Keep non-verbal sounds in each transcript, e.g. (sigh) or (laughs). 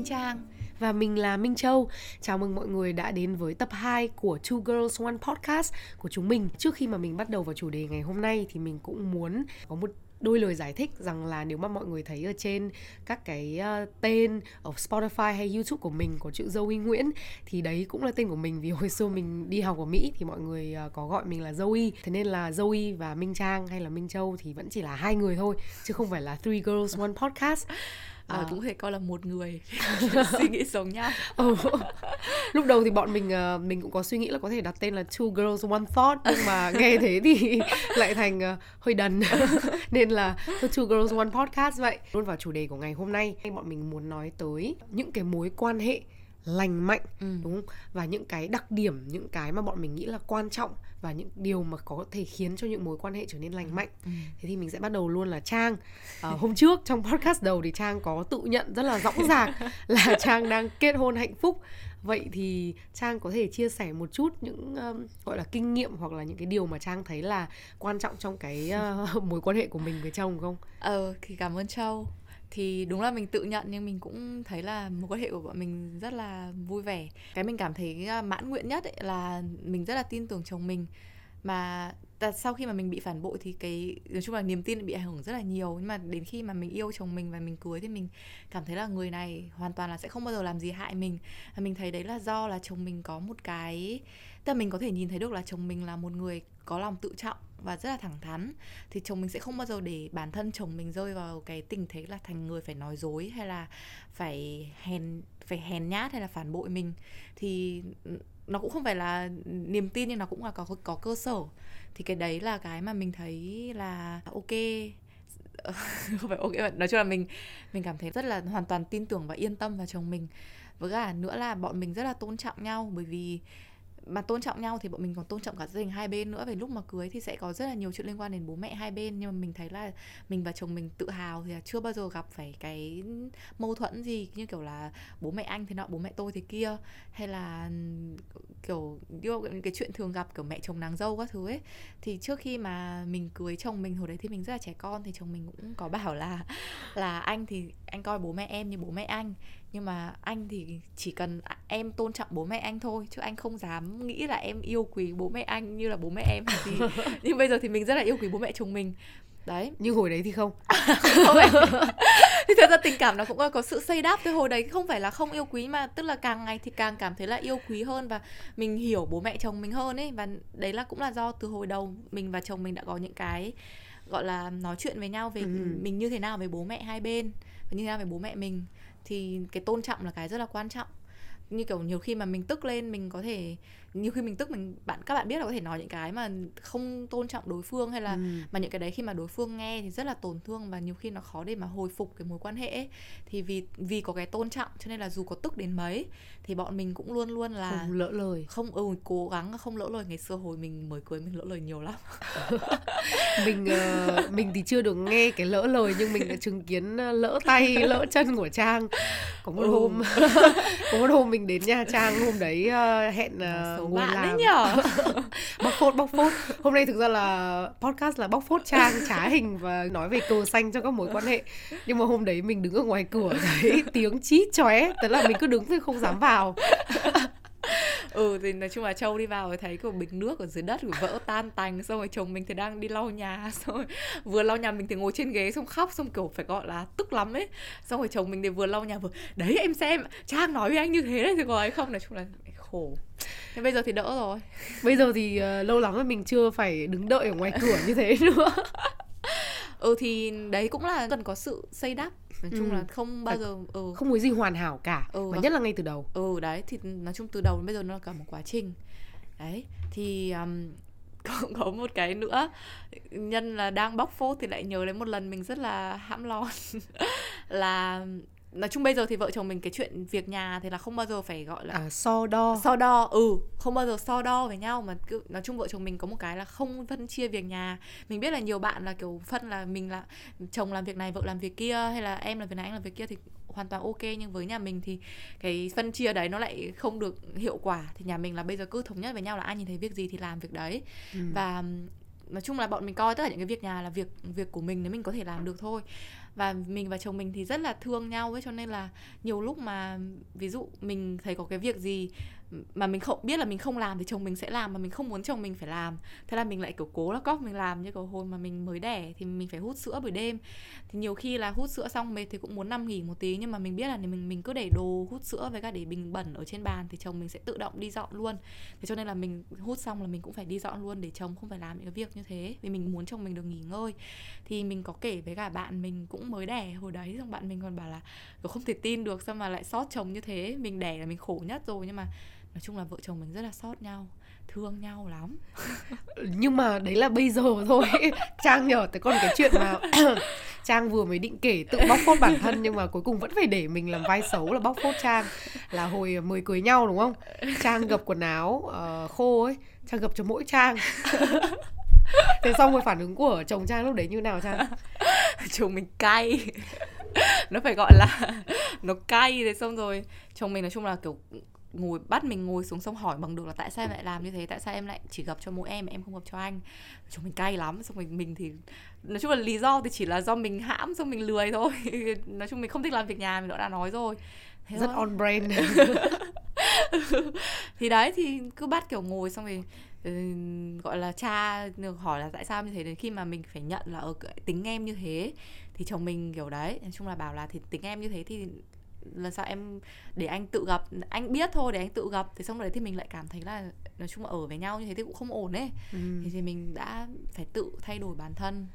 Minh Trang và mình là Minh Châu. Chào mừng mọi người đã đến với tập 2 của Two Girls One Podcast của chúng mình. Trước khi mà mình bắt đầu vào chủ đề ngày hôm nay thì mình cũng muốn có một đôi lời giải thích rằng là nếu mà mọi người thấy ở trên các cái uh, tên ở Spotify hay YouTube của mình có chữ Zoe Nguyễn thì đấy cũng là tên của mình vì hồi xưa mình đi học ở Mỹ thì mọi người uh, có gọi mình là Zoe thế nên là Zoe và Minh Trang hay là Minh Châu thì vẫn chỉ là hai người thôi chứ không phải là Three Girls One Podcast à, à. cũng thể coi là một người (laughs) (laughs) suy nghĩ giống nhau ừ. lúc đầu thì bọn mình uh, mình cũng có suy nghĩ là có thể đặt tên là two girls one thought nhưng mà (laughs) nghe thế thì lại thành uh, hơi đần nên là two girls one podcast vậy luôn vào chủ đề của ngày hôm nay bọn mình muốn nói tới những cái mối quan hệ lành mạnh ừ. đúng không và những cái đặc điểm những cái mà bọn mình nghĩ là quan trọng và những điều mà có thể khiến cho những mối quan hệ trở nên lành mạnh. ừ. thế thì mình sẽ bắt đầu luôn là trang. À, hôm trước trong podcast đầu thì trang có tự nhận rất là rõ ràng (laughs) là trang đang kết hôn hạnh phúc. Vậy thì trang có thể chia sẻ một chút những um, gọi là kinh nghiệm hoặc là những cái điều mà trang thấy là quan trọng trong cái uh, (laughs) mối quan hệ của mình với chồng không? Ờ thì cảm ơn châu thì đúng là mình tự nhận, nhưng mình cũng thấy là mối quan hệ của bọn mình rất là vui vẻ. Cái mình cảm thấy à, mãn nguyện nhất ấy là mình rất là tin tưởng chồng mình. Mà sau khi mà mình bị phản bội thì cái, nói chung là niềm tin bị ảnh hưởng rất là nhiều. Nhưng mà đến khi mà mình yêu chồng mình và mình cưới thì mình cảm thấy là người này hoàn toàn là sẽ không bao giờ làm gì hại mình. Và mình thấy đấy là do là chồng mình có một cái, tức là mình có thể nhìn thấy được là chồng mình là một người có lòng tự trọng và rất là thẳng thắn. Thì chồng mình sẽ không bao giờ để bản thân chồng mình rơi vào cái tình thế là thành người phải nói dối hay là phải hèn phải hèn nhát hay là phản bội mình. Thì nó cũng không phải là niềm tin nhưng nó cũng là có có cơ sở. Thì cái đấy là cái mà mình thấy là ok. (laughs) Không phải ok, nói chung là mình mình cảm thấy rất là hoàn toàn tin tưởng và yên tâm vào chồng mình. Với cả nữa là bọn mình rất là tôn trọng nhau bởi vì mà tôn trọng nhau thì bọn mình còn tôn trọng cả gia đình hai bên nữa. Về lúc mà cưới thì sẽ có rất là nhiều chuyện liên quan đến bố mẹ hai bên. Nhưng mà mình thấy là mình và chồng mình tự hào thì là chưa bao giờ gặp phải cái mâu thuẫn gì như kiểu là bố mẹ anh thế nọ, bố mẹ tôi thế kia. Hay là, kiểu yêu cái chuyện thường gặp kiểu mẹ chồng nàng dâu các thứ ấy. Thì trước khi mà mình cưới chồng mình hồi đấy thì mình rất là trẻ con, thì chồng mình cũng có bảo là là anh thì anh coi bố mẹ em như bố mẹ anh nhưng mà anh thì chỉ cần em tôn trọng bố mẹ anh thôi chứ anh không dám nghĩ là em yêu quý bố mẹ anh như là bố mẹ em thì (laughs) nhưng bây giờ thì mình rất là yêu quý bố mẹ chồng mình. Đấy. Nhưng hồi đấy thì không. (laughs) Không thì thật ra tình cảm nó cũng có sự xây đáp từ hồi đấy không phải là không yêu quý mà tức là càng ngày thì càng cảm thấy là yêu quý hơn và mình hiểu bố mẹ chồng mình hơn ấy. Và đấy là cũng là do từ hồi đầu mình và chồng mình đã có những cái gọi là nói chuyện với nhau về ừ. mình như thế nào với bố mẹ hai bên và như thế nào với bố mẹ mình thì cái tôn trọng là cái rất là quan trọng. Như kiểu nhiều khi mà mình tức lên, mình có thể nhiều khi mình tức mình bạn các bạn biết là có thể nói những cái mà không tôn trọng đối phương hay là ừ. mà những cái đấy khi mà đối phương nghe thì rất là tổn thương và nhiều khi nó khó để mà hồi phục cái mối quan hệ ấy. thì vì vì có cái tôn trọng cho nên là dù có tức đến mấy thì bọn mình cũng luôn luôn là không lỡ lời không ừ cố gắng không lỡ lời ngày xưa hồi mình mới cưới mình lỡ lời nhiều lắm (laughs) mình uh, mình thì chưa được nghe cái lỡ lời nhưng mình đã chứng kiến uh, lỡ tay lỡ chân của trang có một ừ. hôm (laughs) có một hôm mình đến nhà trang hôm đấy uh, hẹn uh, ngồi bạn làm. đấy nhở? (laughs) bóc phốt bóc phốt. Hôm nay thực ra là podcast là bóc phốt trang trá hình và nói về cờ xanh cho các mối quan hệ. Nhưng mà hôm đấy mình đứng ở ngoài cửa (laughs) thấy tiếng chít chóe tức là mình cứ đứng thì không dám vào. (laughs) Ừ thì nói chung là châu đi vào thấy cái bình nước ở dưới đất vỡ tan tành xong rồi chồng mình thì đang đi lau nhà xong rồi vừa lau nhà mình thì ngồi trên ghế xong khóc xong kiểu phải gọi là tức lắm ấy. Xong rồi chồng mình thì vừa lau nhà vừa đấy em xem trang nói với anh như thế đấy thì có ấy không? Nói chung là khổ. Thế bây giờ thì đỡ rồi. (laughs) Bây giờ thì uh, lâu lắm rồi mình chưa phải đứng đợi ở ngoài cửa như thế (laughs) nữa. Ừ thì đấy cũng là cần có sự xây đắp. Nói chung ừ. là không bao giờ ừ. không có gì hoàn hảo cả ừ, mà nhất là ngay từ đầu. Ừ đấy thì nói chung từ đầu đến bây giờ nó là cả một quá trình. Đấy thì um, (laughs) cũng có một cái nữa. Nhân là đang bóc phốt thì lại nhớ đến một lần mình rất là hãm lo. Là nói chung bây giờ thì vợ chồng mình cái chuyện việc nhà thì là không bao giờ phải gọi là à, so đo. So đo ừ không bao giờ so đo với nhau mà cứ nói chung vợ chồng mình có một cái là không phân chia việc nhà. Mình biết là nhiều bạn là kiểu phân là mình là chồng làm việc này vợ làm việc kia hay là em làm việc này anh làm việc kia thì hoàn toàn ok nhưng với nhà mình thì cái phân chia đấy nó lại không được hiệu quả. Thì nhà mình là bây giờ cứ thống nhất với nhau là ai nhìn thấy việc gì thì làm việc đấy. Ừ. và nói chung là bọn mình coi tất cả những cái việc nhà là việc việc của mình nếu mình có thể làm được thôi và mình và chồng mình thì rất là thương nhau ấy, cho nên là nhiều lúc mà, ví dụ mình thấy có cái việc gì mà mình không, biết là mình không làm thì chồng mình sẽ làm mà mình không muốn chồng mình phải làm. Thế là mình lại, kiểu, cố là cóc mình làm, như kiểu hồi mà mình mới đẻ thì mình phải hút sữa buổi đêm. Thì nhiều khi là hút sữa xong mệt thì cũng muốn nằm nghỉ một tí, nhưng mà mình biết là nếu mình mình cứ để đồ hút sữa với cả để bình bẩn ở trên bàn thì chồng mình sẽ tự động đi dọn luôn. Thế cho nên là mình hút xong là mình cũng phải đi dọn luôn để chồng không phải làm những cái việc như thế, vì mình muốn chồng mình được nghỉ ngơi. Thì mình có kể với cả bạn mình cũng mới đẻ hồi đấy, xong bạn mình còn bảo là không thể tin được sao mà lại sót chồng như thế. Mình đẻ là mình khổ nhất rồi nhưng mà nói chung là vợ chồng mình rất là sót nhau thương nhau lắm. (laughs) Nhưng mà đấy là bây giờ thôi. (laughs) Trang nhờ tới còn cái chuyện mà (coughs) trang vừa mới định kể tự bóc phốt bản thân nhưng mà cuối cùng vẫn phải để mình làm vai xấu là bóc phốt trang. Là hồi mới cưới nhau đúng không? Trang gập quần áo uh, khô ấy trang gập cho mỗi trang. (laughs) Thế xong rồi phản ứng của chồng trang lúc đấy như nào trang? Chồng mình cay. Nó phải gọi là nó cay. Thế xong rồi chồng mình nói chung là kiểu ngồi bắt mình ngồi xuống xong hỏi bằng được là tại sao em lại làm như thế tại sao em lại chỉ gặp cho mỗi em mà em không gặp cho anh. Chúng mình cay lắm xong mình mình thì nói chung là lý do thì chỉ là do mình hãm xong mình lười thôi. (laughs) Nói chung mình không thích làm việc nhà mình đã nói rồi. Thế rất thôi. on brain (laughs) thì đấy thì cứ bắt kiểu ngồi xong rồi ừ, gọi là cha được hỏi là tại sao như thế đến khi mà mình phải nhận là ở tính em như thế thì chồng mình kiểu đấy. Nói chung là bảo là thì tính em như thế thì lần sau em để anh tự gặp anh biết thôi để anh tự gặp. Thì xong rồi thì mình lại cảm thấy là nói chung là ở với nhau như thế thì cũng không ổn ấy. Ừ. thì, thì mình đã phải tự thay đổi bản thân.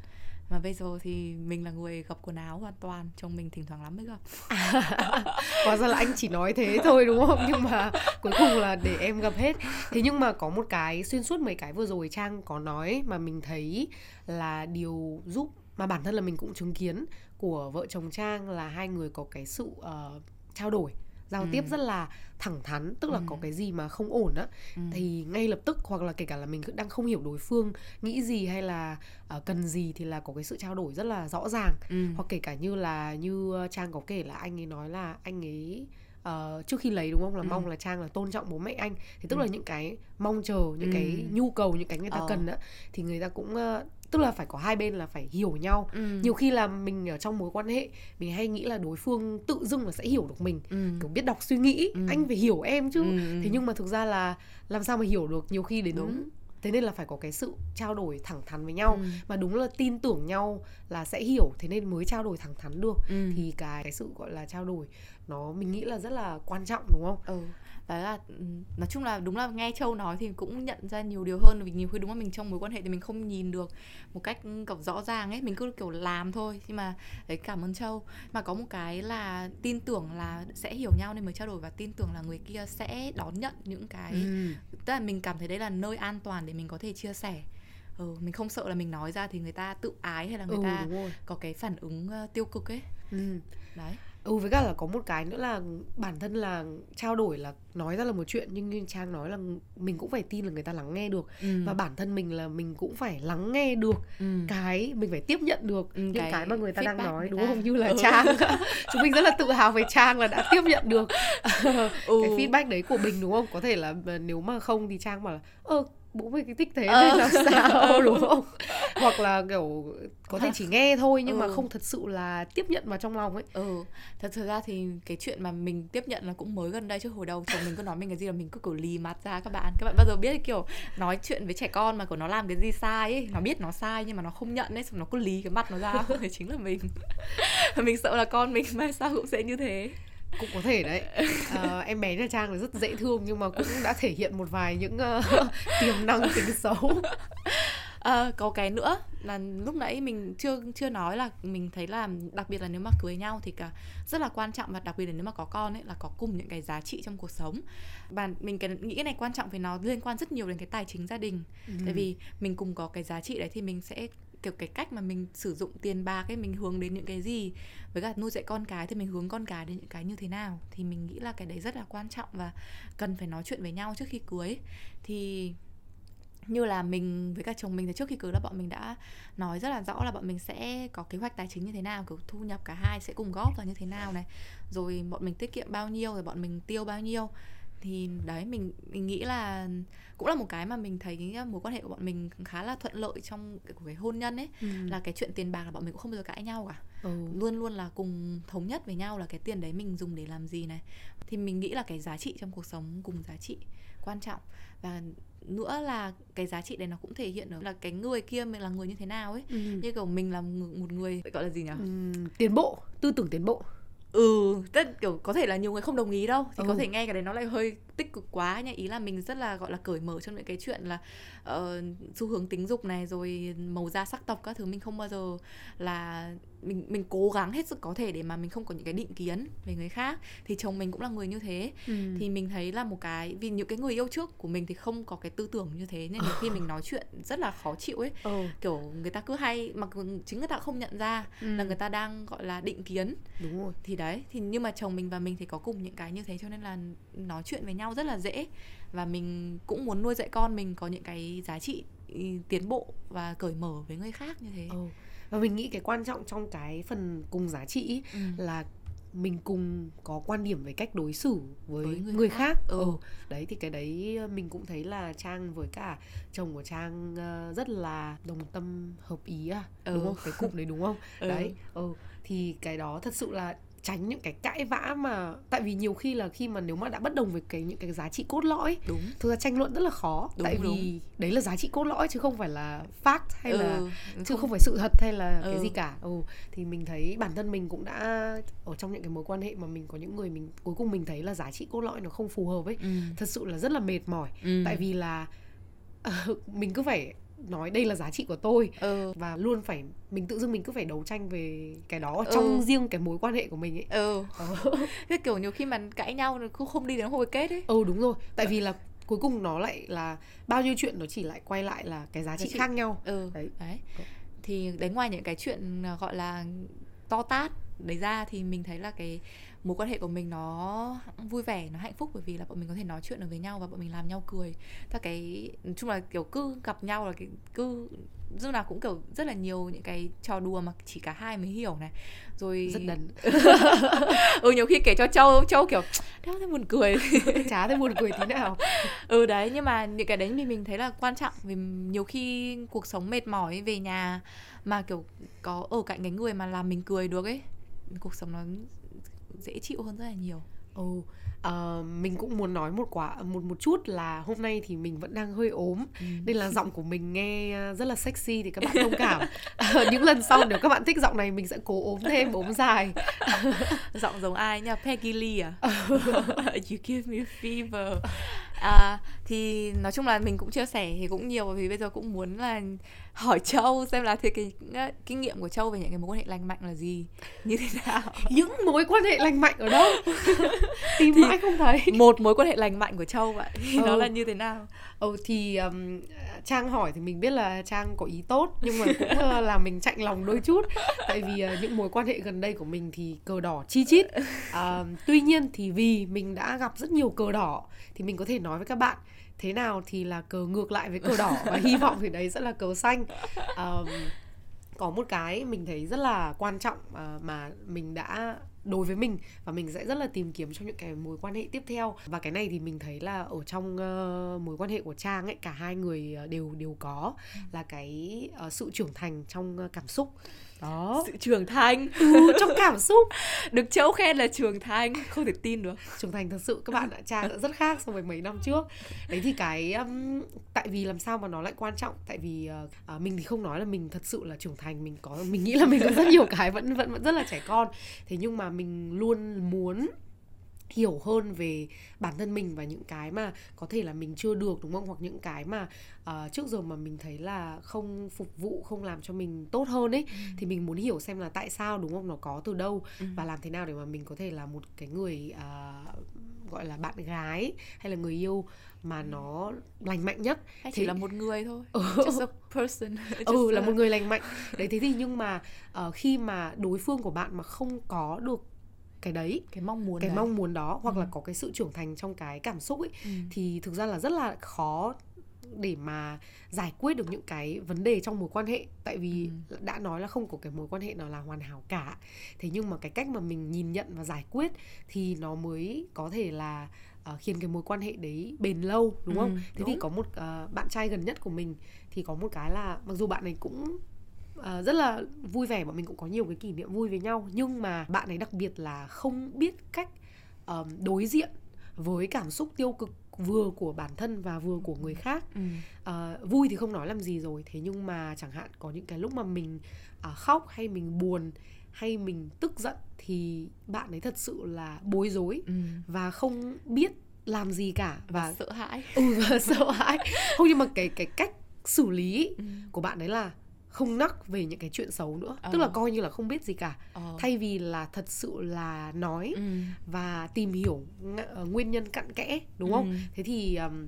Mà bây giờ thì mình là người gặp quần áo hoàn toàn chồng mình thỉnh thoảng lắm mới gặp. (laughs) Hóa ra là anh chỉ nói thế thôi đúng không? Nhưng mà cuối cùng là để em gặp hết. Thế nhưng mà có một cái xuyên suốt mấy cái vừa rồi trang có nói mà mình thấy là điều giúp mà bản thân là mình cũng chứng kiến của vợ chồng trang là hai người có cái sự uh, trao đổi giao ừ. tiếp rất là thẳng thắn tức là ừ. có cái gì mà không ổn á ừ. thì ngay lập tức hoặc là kể cả là mình đang không hiểu đối phương nghĩ gì hay là uh, cần gì thì là có cái sự trao đổi rất là rõ ràng ừ. hoặc kể cả như là như trang có kể là anh ấy nói là anh ấy uh, trước khi lấy đúng không là ừ. mong là trang là tôn trọng bố mẹ anh thì tức ừ. là những cái mong chờ những ừ. cái nhu cầu những cái người ta ờ. cần á thì người ta cũng uh, tức là phải có hai bên là phải hiểu nhau ừ. nhiều khi là mình ở trong mối quan hệ mình hay nghĩ là đối phương tự dưng là sẽ hiểu được mình ừ. kiểu biết đọc suy nghĩ ừ. anh phải hiểu em chứ ừ. thế nhưng mà thực ra là làm sao mà hiểu được nhiều khi đến đúng thế nên là phải có cái sự trao đổi thẳng thắn với nhau ừ. mà đúng là tin tưởng nhau là sẽ hiểu thế nên mới trao đổi thẳng thắn được ừ. thì cái, cái sự gọi là trao đổi nó mình nghĩ là rất là quan trọng đúng không ừ và là nói chung là đúng là nghe châu nói thì cũng nhận ra nhiều điều hơn vì nhiều khi đúng là mình trong mối quan hệ thì mình không nhìn được một cách kiểu rõ ràng ấy mình cứ kiểu làm thôi. Nhưng mà đấy cảm ơn châu. Mà có một cái là tin tưởng là sẽ hiểu nhau nên mới trao đổi và tin tưởng là người kia sẽ đón nhận những cái ừ. tức là mình cảm thấy đấy là nơi an toàn để mình có thể chia sẻ. Ừ, mình không sợ là mình nói ra thì người ta tự ái hay là người ừ, ta có cái phản ứng uh, tiêu cực ấy. Ừ. đấy ừ với cả là có một cái nữa là bản thân là trao đổi là nói ra là một chuyện nhưng như trang nói là mình cũng phải tin là người ta lắng nghe được ừ. và bản thân mình là mình cũng phải lắng nghe được ừ. cái mình phải tiếp nhận được ừ, những cái, cái mà người ta đang nói đúng không như là ừ. trang (laughs) chúng mình rất là tự hào về trang là đã tiếp nhận được (laughs) ừ. cái feedback đấy của mình đúng không có thể là nếu mà không thì trang bảo là ơ bố mày cái thích thế ờ. là sao (laughs) đúng không? Hoặc là kiểu có thể chỉ nghe thôi nhưng ừ. mà không thật sự là tiếp nhận vào trong lòng ấy. Ừ. Thật sự ra thì cái chuyện mà mình tiếp nhận là cũng mới gần đây chứ. Hồi đầu chồng mình cứ nói mình cái gì là mình cứ kiểu lì mặt ra các bạn. Các bạn bao giờ biết kiểu nói chuyện với trẻ con mà của nó làm cái gì sai ấy. Nó biết nó sai nhưng mà nó không nhận ấy xong nó cứ lì cái mặt nó ra thì chính là mình. (laughs) Mình sợ là con mình mai sau cũng sẽ như thế cũng có thể đấy. À, em bé nhà trang là rất dễ thương nhưng mà cũng đã thể hiện một vài những uh, (laughs) tiềm năng tính xấu. À, có cái nữa là lúc nãy mình chưa chưa nói là mình thấy là đặc biệt là nếu mà cưới nhau thì cả rất là quan trọng và đặc biệt là nếu mà có con ấy là có cùng những cái giá trị trong cuộc sống. Và mình cái nghĩ cái này quan trọng vì nó liên quan rất nhiều đến cái tài chính gia đình. Ừ. tại vì mình cùng có cái giá trị đấy thì mình sẽ kiểu, cái cách mà mình sử dụng tiền bạc ấy, mình hướng đến những cái gì? Với cả nuôi dạy con cái thì mình hướng con cái đến những cái như thế nào? Thì mình nghĩ là cái đấy rất là quan trọng và cần phải nói chuyện với nhau trước khi cưới. Thì như là mình với cả chồng mình thì trước khi cưới là bọn mình đã nói rất là rõ là bọn mình sẽ có kế hoạch tài chính như thế nào, kiểu thu nhập cả hai sẽ cùng góp vào như thế nào này. Rồi bọn mình tiết kiệm bao nhiêu, rồi bọn mình tiêu bao nhiêu thì đấy mình mình nghĩ là cũng là một cái mà mình thấy cái mối quan hệ của bọn mình khá là thuận lợi trong cái, của cái hôn nhân ấy. Ừ. là cái chuyện tiền bạc là bọn mình cũng không bao giờ cãi nhau cả. Ừ. luôn luôn là cùng thống nhất với nhau là cái tiền đấy mình dùng để làm gì này. Thì mình nghĩ là cái giá trị trong cuộc sống cùng giá trị quan trọng. Và nữa là cái giá trị đấy nó cũng thể hiện ở là cái người kia mình là người như thế nào ấy. Ừ. như kiểu mình là một người gọi là gì nhỉ? Ừm, tiến bộ tư tưởng tiến bộ ừ tất kiểu có thể là nhiều người không đồng ý đâu thì có Ừ. thể nghe cái đấy nó lại hơi tích cực quá nha ý là mình rất là gọi là cởi mở trong những cái chuyện là ờ, xu hướng tính dục này rồi màu da sắc tộc các thứ mình không bao giờ là mình mình cố gắng hết sức có thể để mà mình không có những cái định kiến về người khác thì chồng mình cũng là người như thế Ừ. thì mình thấy là một cái vì những cái người yêu trước của mình thì không có cái tư tưởng như thế nên nhiều khi mình nói chuyện rất là khó chịu ấy ừ. kiểu người ta cứ hay mà chính người ta không nhận ra là Ừ. người ta đang gọi là định kiến đúng rồi thì đấy thì nhưng mà chồng mình và mình thì có cùng những cái như thế cho nên là nói chuyện với nhau rất là dễ và mình cũng muốn nuôi dạy con mình có những cái giá trị ý, tiến bộ và cởi mở với người khác như thế ừ. và mình nghĩ cái quan trọng trong cái phần cùng giá trị ừ. là mình cùng có quan điểm về cách đối xử với, Với người người, khác. khác, Ừ. Ừ. đấy thì cái đấy mình cũng thấy là trang với cả chồng của trang ờ, rất là đồng tâm hợp ý à Ừ. đúng không cái cụm đấy đúng không (laughs) Ừ. đấy ừ thì cái đó thật sự là tránh những cái cãi vã mà tại vì nhiều khi là khi mà nếu mà đã bất đồng về cái những cái giá trị cốt lõi đúng thực ra tranh luận rất là khó Đúng, tại vì đúng. đấy là giá trị cốt lõi chứ không phải là fact hay là ừ. chứ không phải sự thật hay là Ừ. cái gì cả ừ thì mình thấy bản thân mình cũng đã ở trong những cái mối quan hệ mà mình có những người mình cuối cùng mình thấy là giá trị cốt lõi nó không phù hợp ấy ừ. thật sự là rất là mệt mỏi Ừ. tại vì là ờ, mình cứ phải nói đây là giá trị của tôi. Ừ. và luôn phải mình tự dưng mình cứ phải đấu tranh về cái đó ở trong Ừ. riêng cái mối quan hệ của mình ấy. Ừ. Ờ. (laughs) thế kiểu nhiều khi mà cãi nhau nó cũng không đi đến hồi kết ấy. Ừ đúng rồi. Tại vì là cuối cùng nó lại là bao nhiêu chuyện nó chỉ lại quay lại là cái giá trị trị. khác nhau. Ừ. Đấy. Đấy. Thì đấy ngoài những cái chuyện gọi là to tát đấy ra thì mình thấy là cái mối quan hệ của mình nó vui vẻ nó hạnh phúc bởi vì là bọn mình có thể nói chuyện được với nhau và bọn mình làm nhau cười. Theo cái nói chung là kiểu cứ gặp nhau là cái cứ lúc nào cũng kiểu rất là nhiều những cái trò đùa mà chỉ cả hai mới hiểu này. Rồi rất đần. (laughs) Ừ nhiều khi kể cho châu châu kiểu đéo thấy buồn cười. (laughs) Chả thấy buồn cười tí nào. (laughs) Ừ đấy nhưng mà những cái đấy thì mình thấy là quan trọng vì nhiều khi cuộc sống mệt mỏi về nhà mà kiểu có ở cạnh cái người mà làm mình cười được ấy cuộc sống nó dễ chịu hơn rất là nhiều Ồ, ờ, mình cũng muốn nói một quả một một chút là hôm nay thì mình vẫn đang hơi ốm Ừ. nên là giọng của mình nghe uh, rất là sexy thì các bạn thông (laughs) cảm. Ờ, Những lần sau nếu các bạn thích giọng này mình sẽ cố ốm thêm ốm dài. giọng giống ai nhỉ Peggy Lee à (laughs) (laughs) you give me fever à, thì nói chung là mình cũng chia sẻ thì cũng nhiều vì bây giờ cũng muốn là hỏi Châu xem là thì cái cái kinh nghiệm của Châu về những cái mối quan hệ lành mạnh là gì như thế nào (laughs) Những mối quan hệ lành mạnh ở đâu? (laughs) Tìm mãi không thấy. một mối quan hệ lành mạnh của Châu vậy thì nó Ừ. là như thế nào Ừ thì um, Trang hỏi thì mình biết là Trang có ý tốt nhưng mà cũng ờ, là mình chạnh lòng đôi chút tại vì uh, những mối quan hệ gần đây của mình thì cờ đỏ chi chít. Uh, tuy nhiên thì vì mình đã gặp rất nhiều cờ đỏ thì mình có thể nói với các bạn thế nào thì là cờ ngược lại với cờ đỏ và hy vọng thì đấy sẽ là cờ xanh. Um, có một cái mình thấy rất là quan trọng uh, mà mình đã đối với mình và mình sẽ rất là tìm kiếm trong những cái mối quan hệ tiếp theo. Và cái này thì mình thấy là ở trong uh, mối quan hệ của Trang ấy cả hai người uh, đều đều có là cái uh, sự trưởng thành trong cảm xúc đó. Sự trưởng thành. (laughs) Ừ, trong cảm xúc. Được Châu khen là trưởng thành. Không thể tin được. Trưởng thành thật sự các bạn ạ. Trang đã rất khác so với mấy năm trước. Đấy thì cái um, tại vì làm sao mà nó lại quan trọng? Tại vì uh, mình thì không nói là mình thật sự là trưởng thành. Mình có mình nghĩ là mình có rất nhiều cái vẫn vẫn vẫn rất là trẻ con. Thế nhưng mà mình luôn muốn hiểu hơn về bản thân mình và những cái mà có thể là mình chưa được đúng không? Hoặc những cái mà uh, trước giờ mà mình thấy là không phục vụ không làm cho mình tốt hơn ấy thì mình muốn hiểu xem là tại sao đúng không? Nó có từ đâu Ừ. và làm thế nào để mà mình có thể là một cái người uh, gọi là bạn gái hay là người yêu mà nó lành mạnh nhất. Hay chỉ Thế- là một người thôi Ừ. just a person (laughs) ừ Just là a- một người lành mạnh. Đấy thế thì nhưng mà uh, khi mà đối phương của bạn mà không có được cái đấy cái mong muốn cái đấy. mong muốn đó hoặc là Ừ. có cái sự trưởng thành trong cái cảm xúc ấy Ừ. thì thực ra là rất là khó để mà giải quyết được những cái vấn đề trong mối quan hệ tại vì đã nói là không có cái mối quan hệ nào là hoàn hảo cả thế nhưng mà cái cách mà mình nhìn nhận và giải quyết thì nó mới có thể là uh, khiến cái mối quan hệ đấy bền lâu đúng không Ừ, thế thì đúng. có một uh, bạn trai gần nhất của mình thì có một cái là mặc dù bạn ấy cũng uh, rất là vui vẻ bọn mình cũng có nhiều cái kỷ niệm vui với nhau nhưng mà bạn ấy đặc biệt là không biết cách um, đối diện với cảm xúc tiêu cực vừa của bản thân và vừa của người khác ừ. Ờ, vui thì không nói làm gì rồi thế nhưng mà chẳng hạn có những cái lúc mà mình à, khóc hay mình buồn hay mình tức giận thì bạn ấy thật sự là bối rối Ừ. và không biết làm gì cả và và sợ hãi ừ và sợ hãi (laughs) không nhưng mà cái cái cách xử lý ừ. của bạn ấy là không nắc về những cái chuyện xấu nữa Ờ. tức là coi như là không biết gì cả ờ. thay vì là thật sự là nói ừ. và tìm hiểu ng- ờ, nguyên nhân cặn kẽ đúng không Ừ. thế thì um,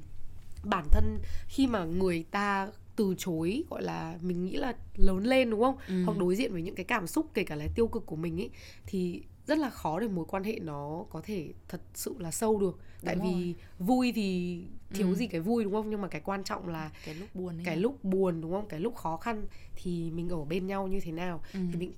bản thân khi mà người ta từ chối gọi là mình nghĩ là lớn lên đúng không Ừ. hoặc đối diện với những cái cảm xúc kể cả là tiêu cực của mình ấy thì rất là khó để mối quan hệ nó có thể thật sự là sâu được. Tại Đúng vì vui thì thiếu Ừ. gì cái vui đúng không? Nhưng mà cái quan trọng là cái lúc buồn ấy cái lúc buồn đúng không? Cái lúc khó khăn thì mình ở bên nhau như thế nào? Ừ. thì mình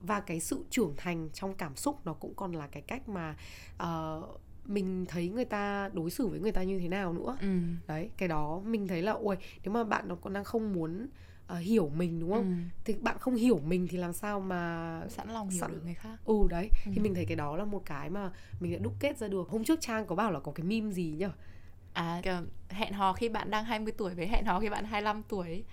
và cái sự trưởng thành trong cảm xúc nó cũng còn là cái cách mà ờ, mình thấy người ta đối xử với người ta như thế nào nữa. Ừ. đấy cái đó mình thấy là ôi nếu mà bạn nó còn đang không muốn ờ, hiểu mình đúng không Ừ. thì bạn không hiểu mình thì làm sao mà sẵn lòng hiểu Sẵn- được người khác ừ đấy Ừ. thì mình thấy cái đó là một cái mà mình đã đúc kết ra được hôm trước trang có bảo là có cái meme gì nhá à hẹn hò khi bạn đang 20 tuổi với hẹn hò khi bạn 25 tuổi.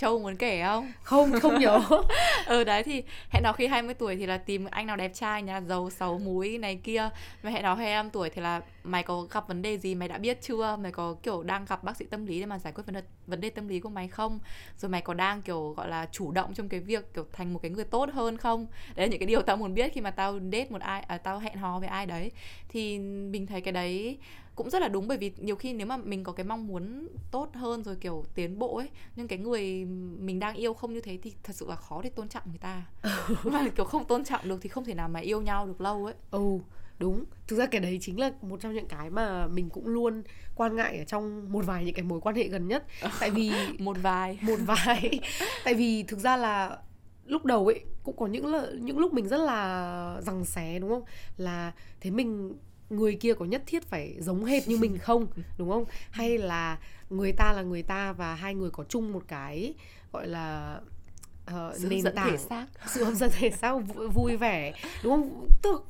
Châu muốn kể không? không không nhớ. (laughs) Ừ đấy thì hẹn hò khi 20 tuổi thì là tìm anh nào đẹp trai nhà giàu xấu múi này kia. Mà hẹn hò 25 tuổi thì là mày có gặp vấn đề gì mày đã biết chưa? Mày có kiểu đang gặp bác sĩ tâm lý để mà giải quyết vấn đề, vấn đề tâm lý của mày không? Rồi mày có đang kiểu gọi là chủ động trong cái việc kiểu thành một cái người tốt hơn không? Đấy là những cái điều tao muốn biết khi mà tao date một ai à, Tao hẹn hò với ai đấy. Thì mình thấy cái đấy cũng rất là đúng bởi vì nhiều khi nếu mà mình có cái mong muốn tốt hơn rồi kiểu tiến bộ ấy nhưng cái người mình đang yêu không như thế thì thật sự là khó để tôn trọng người ta. (laughs) Mà kiểu không tôn trọng được thì không thể nào mà yêu nhau được lâu ấy. Ừ đúng. Thực ra cái đấy chính là một trong những cái mà mình cũng luôn quan ngại ở trong một vài những cái mối quan hệ gần nhất. Tại vì (laughs) một vài. (laughs) Một vài. Tại vì thực ra là lúc đầu ấy cũng có những là, những lúc mình rất là rằng xé đúng không? Là thế mình người kia có nhất thiết phải giống hệt như mình không? (laughs) Đúng không? Hay là người ta là người ta và hai người có chung một cái gọi là ờ, sự nền dẫn thể tảng xác. (laughs) sự hấp dẫn thể xác vui, vui vẻ đúng không? Tức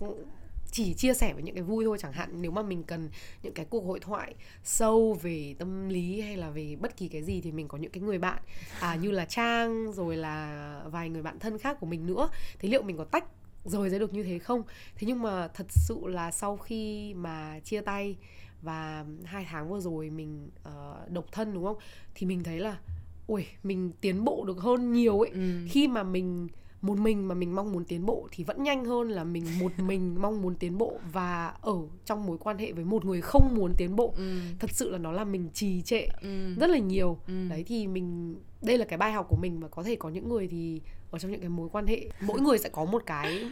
chỉ chia sẻ với những cái vui thôi chẳng hạn. Nếu mà mình cần những cái cuộc hội thoại sâu về tâm lý hay là về bất kỳ cái gì thì mình có những cái người bạn à, như là trang rồi là vài người bạn thân khác của mình nữa. Thế liệu mình có tách rời ra được như thế không? Thế nhưng mà thật sự là sau khi mà chia tay và hai tháng vừa rồi mình uh, độc thân đúng không? Thì mình thấy là ui mình tiến bộ được hơn nhiều ấy. Ừ. khi mà mình một mình mà mình mong muốn tiến bộ thì vẫn nhanh hơn là mình một (laughs) mình mong muốn tiến bộ và ở trong mối quan hệ với một người không muốn tiến bộ Ừ. thật sự là nó làm mình trì trệ Ừ. rất là nhiều Ừ. đấy thì mình đây là cái bài học của mình và có thể có những người thì ở trong những cái mối quan hệ mỗi người sẽ có một cái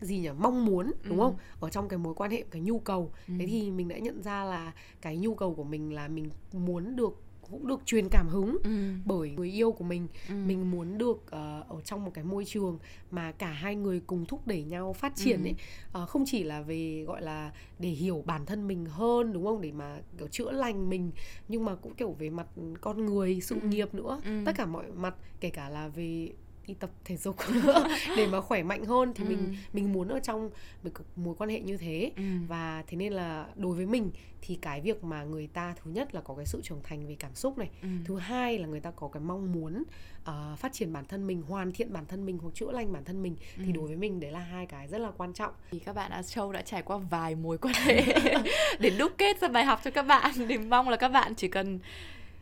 gì nhỉ mong muốn đúng Ừ. không ở trong cái mối quan hệ cái nhu cầu Ừ. thế thì mình đã nhận ra là cái nhu cầu của mình là mình muốn được cũng được truyền cảm hứng Ừ. bởi người yêu của mình Ừ. mình muốn được ờ, ở trong một cái môi trường mà cả hai người cùng thúc đẩy nhau phát triển Ừ. ấy Ờ, không chỉ là về gọi là để hiểu bản thân mình hơn đúng không để mà kiểu chữa lành mình nhưng mà cũng kiểu về mặt con người sự Ừ. nghiệp nữa Ừ. tất cả mọi mặt kể cả là về đi tập thể dục (laughs) để mà khỏe mạnh hơn thì Ừ. mình mình muốn ở trong một mối quan hệ như thế Ừ. và thế nên là đối với mình thì cái việc mà người ta thứ nhất là có cái sự trưởng thành về cảm xúc này Ừ. thứ hai là người ta có cái mong muốn ờ, phát triển bản thân mình hoàn thiện bản thân mình hoặc chữa lành bản thân mình thì Ừ. đối với mình đấy là hai cái rất là quan trọng thì các bạn đã Châu đã trải qua vài mối quan hệ (laughs) để đúc kết ra bài học cho các bạn thì mong là các bạn chỉ cần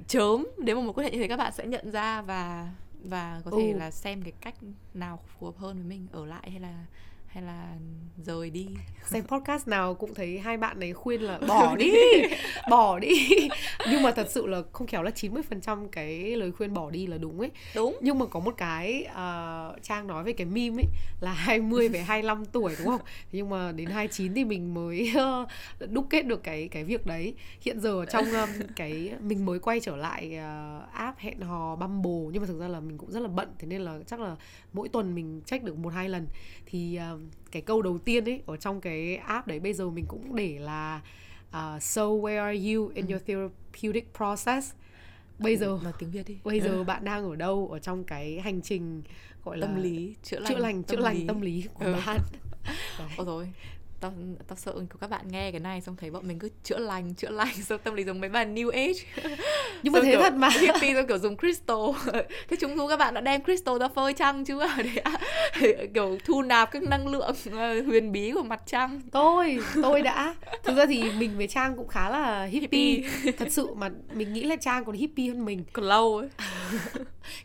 chớm đến một mối quan hệ như thế các bạn sẽ nhận ra và và có thể Ừ. là xem cái cách nào phù hợp hơn với mình ở lại hay là hay là rời đi? Xem podcast nào cũng thấy hai bạn ấy khuyên là bỏ đi (laughs) bỏ đi. Nhưng mà thật sự là không khéo là 90% cái lời khuyên bỏ đi là đúng ấy. Đúng. Nhưng mà có một cái ờ, trang nói về cái meme ấy là 20 về 25 tuổi đúng không? Nhưng mà đến 29 thì mình mới ờ, đúc kết được cái cái việc đấy. Hiện giờ trong um, cái mình mới quay trở lại ờ, app hẹn hò Bumble nhưng mà thực ra là mình cũng rất là bận. Thế nên là chắc là mỗi tuần mình check được một hai lần. Thì ờ, cái câu đầu tiên ấy ở trong cái app đấy bây giờ mình cũng để là uh, so where are you in your therapeutic process? Bây giờ nói tiếng việt đi. (laughs) bây giờ bạn đang ở đâu ở trong cái hành trình gọi là tâm lý chữa lành chữa lành chữa lành tâm lý của Ừ. bạn? (laughs) Ôi rồi tao tao sợ các bạn nghe cái này xong thấy bọn mình cứ chữa lành chữa lành (laughs) xong tâm lý giống mấy bà new age. (laughs) Nhưng mà thế kiểu thật mà. hippie xong kiểu dùng crystal. (laughs) Thế chúng thu các bạn đã đem crystal ra phơi trăng chưa để, để kiểu thu nạp các năng lượng ờ, huyền bí của mặt trăng. Tôi tôi đã. Thực ra thì mình với trang cũng khá là hippie, Hippie. thật sự mà mình nghĩ là trang còn hippie hơn mình. Còn lâu ấy.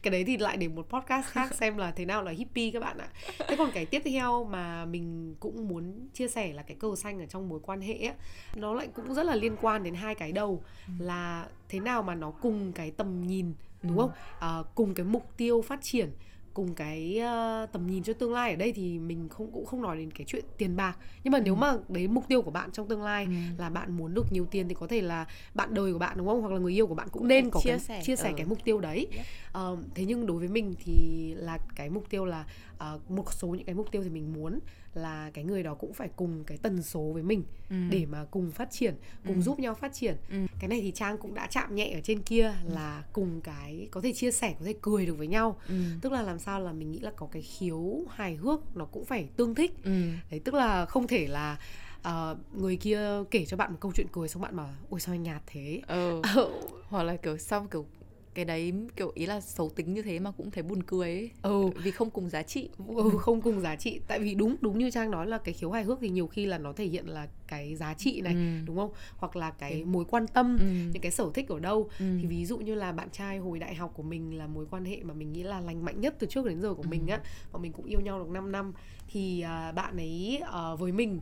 Cái đấy thì lại để một podcast khác xem là thế nào là hippie các bạn ạ. Thế còn cái tiếp theo mà mình cũng muốn chia sẻ là cái cờ xanh ở trong mối quan hệ ấy, nó lại cũng rất là liên quan đến hai cái đầu là thế nào mà nó cùng cái tầm nhìn đúng Ừ. không à, cùng cái mục tiêu phát triển cùng cái ờ, tầm nhìn cho tương lai ở đây thì mình không cũng không nói đến cái chuyện tiền bạc nhưng mà nếu Ừ. mà đấy mục tiêu của bạn trong tương lai Ừ. là bạn muốn được nhiều tiền thì có thể là bạn đời của bạn đúng không hoặc là người yêu của bạn cũng nên có chia cái sẻ. chia sẻ Ừ. cái mục tiêu đấy Yep. Ờ, thế nhưng đối với mình thì là cái mục tiêu là ờ, một số những cái mục tiêu thì mình muốn là cái người đó cũng phải cùng cái tần số với mình Ừ. để mà cùng phát triển cùng Ừ. giúp nhau phát triển Ừ. cái này thì trang cũng đã chạm nhẹ ở trên kia là cùng cái có thể chia sẻ có thể cười được với nhau Ừ. tức là làm sao là mình nghĩ là có cái khiếu hài hước nó cũng phải tương thích Ừ. đấy tức là không thể là ờ, người kia kể cho bạn một câu chuyện cười xong bạn bảo ôi sao anh nhạt thế Ừ. (laughs) Ờ, hoặc là kiểu xong kiểu cái đấy kiểu ý là xấu tính như thế mà cũng thấy buồn cười ấy. Ừ. Vì không cùng giá trị. Ừ, không cùng giá trị. Tại vì đúng đúng như trang nói là cái khiếu hài hước thì nhiều khi là nó thể hiện là cái giá trị này Ừ. đúng không? Hoặc là cái Cái- mối quan tâm Ừ. những cái sở thích ở đâu. Ừ. thì ví dụ như là bạn trai hồi đại học của mình là mối quan hệ mà mình nghĩ là lành mạnh nhất từ trước đến giờ của mình á và mình cũng yêu nhau được 5 năm. Thì à, bạn ấy à, với mình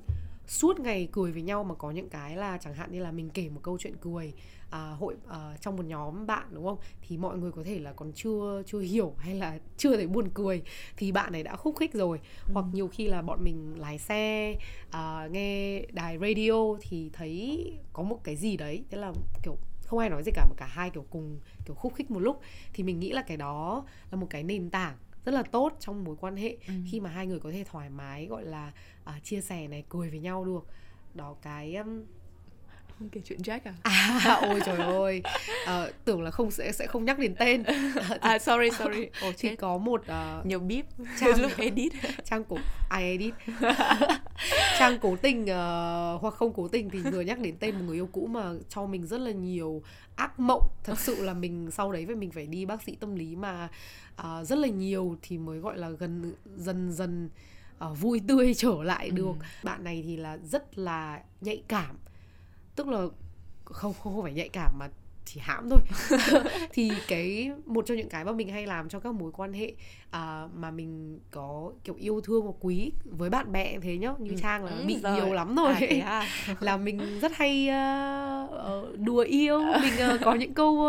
suốt ngày cười với nhau mà có những cái là chẳng hạn như là mình kể một câu chuyện cười à, hội à, trong một nhóm bạn đúng không? Thì mọi người có thể là còn chưa chưa hiểu hay là chưa thấy buồn cười thì bạn ấy đã khúc khích rồi. Hoặc nhiều khi là bọn mình lái xe à, nghe đài radio thì thấy có một cái gì đấy thế là kiểu không ai nói gì cả mà cả hai kiểu cùng kiểu khúc khích một lúc. Thì mình nghĩ là cái đó là một cái nền tảng rất là tốt trong mối quan hệ Ừ. khi mà hai người có thể thoải mái gọi là à, chia sẻ này cười với nhau được đó cái um, không kể chuyện Jack à? (laughs) À ôi trời ơi. Ờ, tưởng là không sẽ sẽ không nhắc đến tên. (laughs) À sorry sorry. Ồ (laughs) thì chết. có một uh, nhiều bíp Trang- lúc edit. trang cố ai edit? Trang cố tình ờ, hoặc không cố tình thì vừa nhắc đến tên một người yêu cũ mà cho mình rất là nhiều ác mộng. Thật sự là mình sau đấy phải mình phải đi bác sĩ tâm lý mà ờ, rất là nhiều thì mới gọi là gần dần dần ờ, vui tươi trở lại được. Bạn này thì là rất là nhạy cảm tức là không không không phải nhạy cảm mà chỉ hãm thôi. (laughs) (laughs) Thì cái một trong những cái mà mình hay làm cho các mối quan hệ à, mà mình có kiểu yêu thương và quý với bạn bè thế nhá như trang là Ừ, bị rồi. nhiều lắm rồi. À, à? (laughs) là mình rất hay ờ, đùa yêu mình ờ, có những câu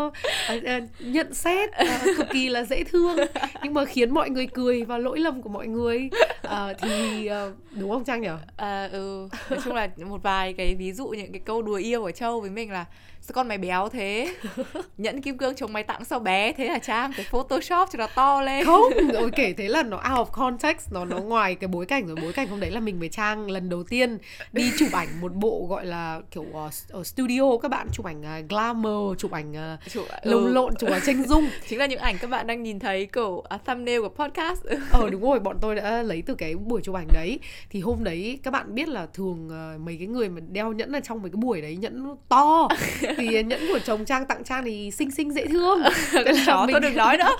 ờ, ờ, nhận xét ờ, cực kỳ là dễ thương. Nhưng mà khiến mọi người cười và lỗi lầm của mọi người. Ờ, thì ờ, đúng không trang nhỉ? À, ừ. Nói chung là một vài cái ví dụ những cái câu đùa yêu ở châu với mình là sao con mày béo thế? (laughs) Nhẫn kim cương chồng mày tặng sao bé thế hả trang? Cái photoshop cho nó to lên. Không rồi (laughs) kể thế là nó out of context nó nó ngoài cái bối cảnh rồi. Bối cảnh hôm đấy là mình với trang lần đầu tiên đi chụp ảnh một bộ gọi là kiểu ờ, ở studio các bạn. Chụp ảnh ờ, glamour chụp ảnh ờ, Chủ, lồng ừ, lộn chụp ảnh tranh (laughs) dung chính là những ảnh các bạn đang nhìn thấy kiểu uh, thumbnail của podcast. Ờ đúng rồi bọn tôi đã lấy từ cái buổi chụp ảnh đấy. Thì hôm đấy các bạn biết là thường ờ, mấy cái người mà đeo nhẫn ở trong mấy cái buổi đấy nhẫn to thì nhẫn của chồng trang tặng trang thì xinh xinh dễ thương. (laughs) Là đó mình- tôi đừng nói nữa.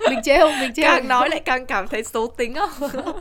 (laughs) Mình trêu mình trêu càng nói lại càng cảm thấy xấu tính không? (laughs)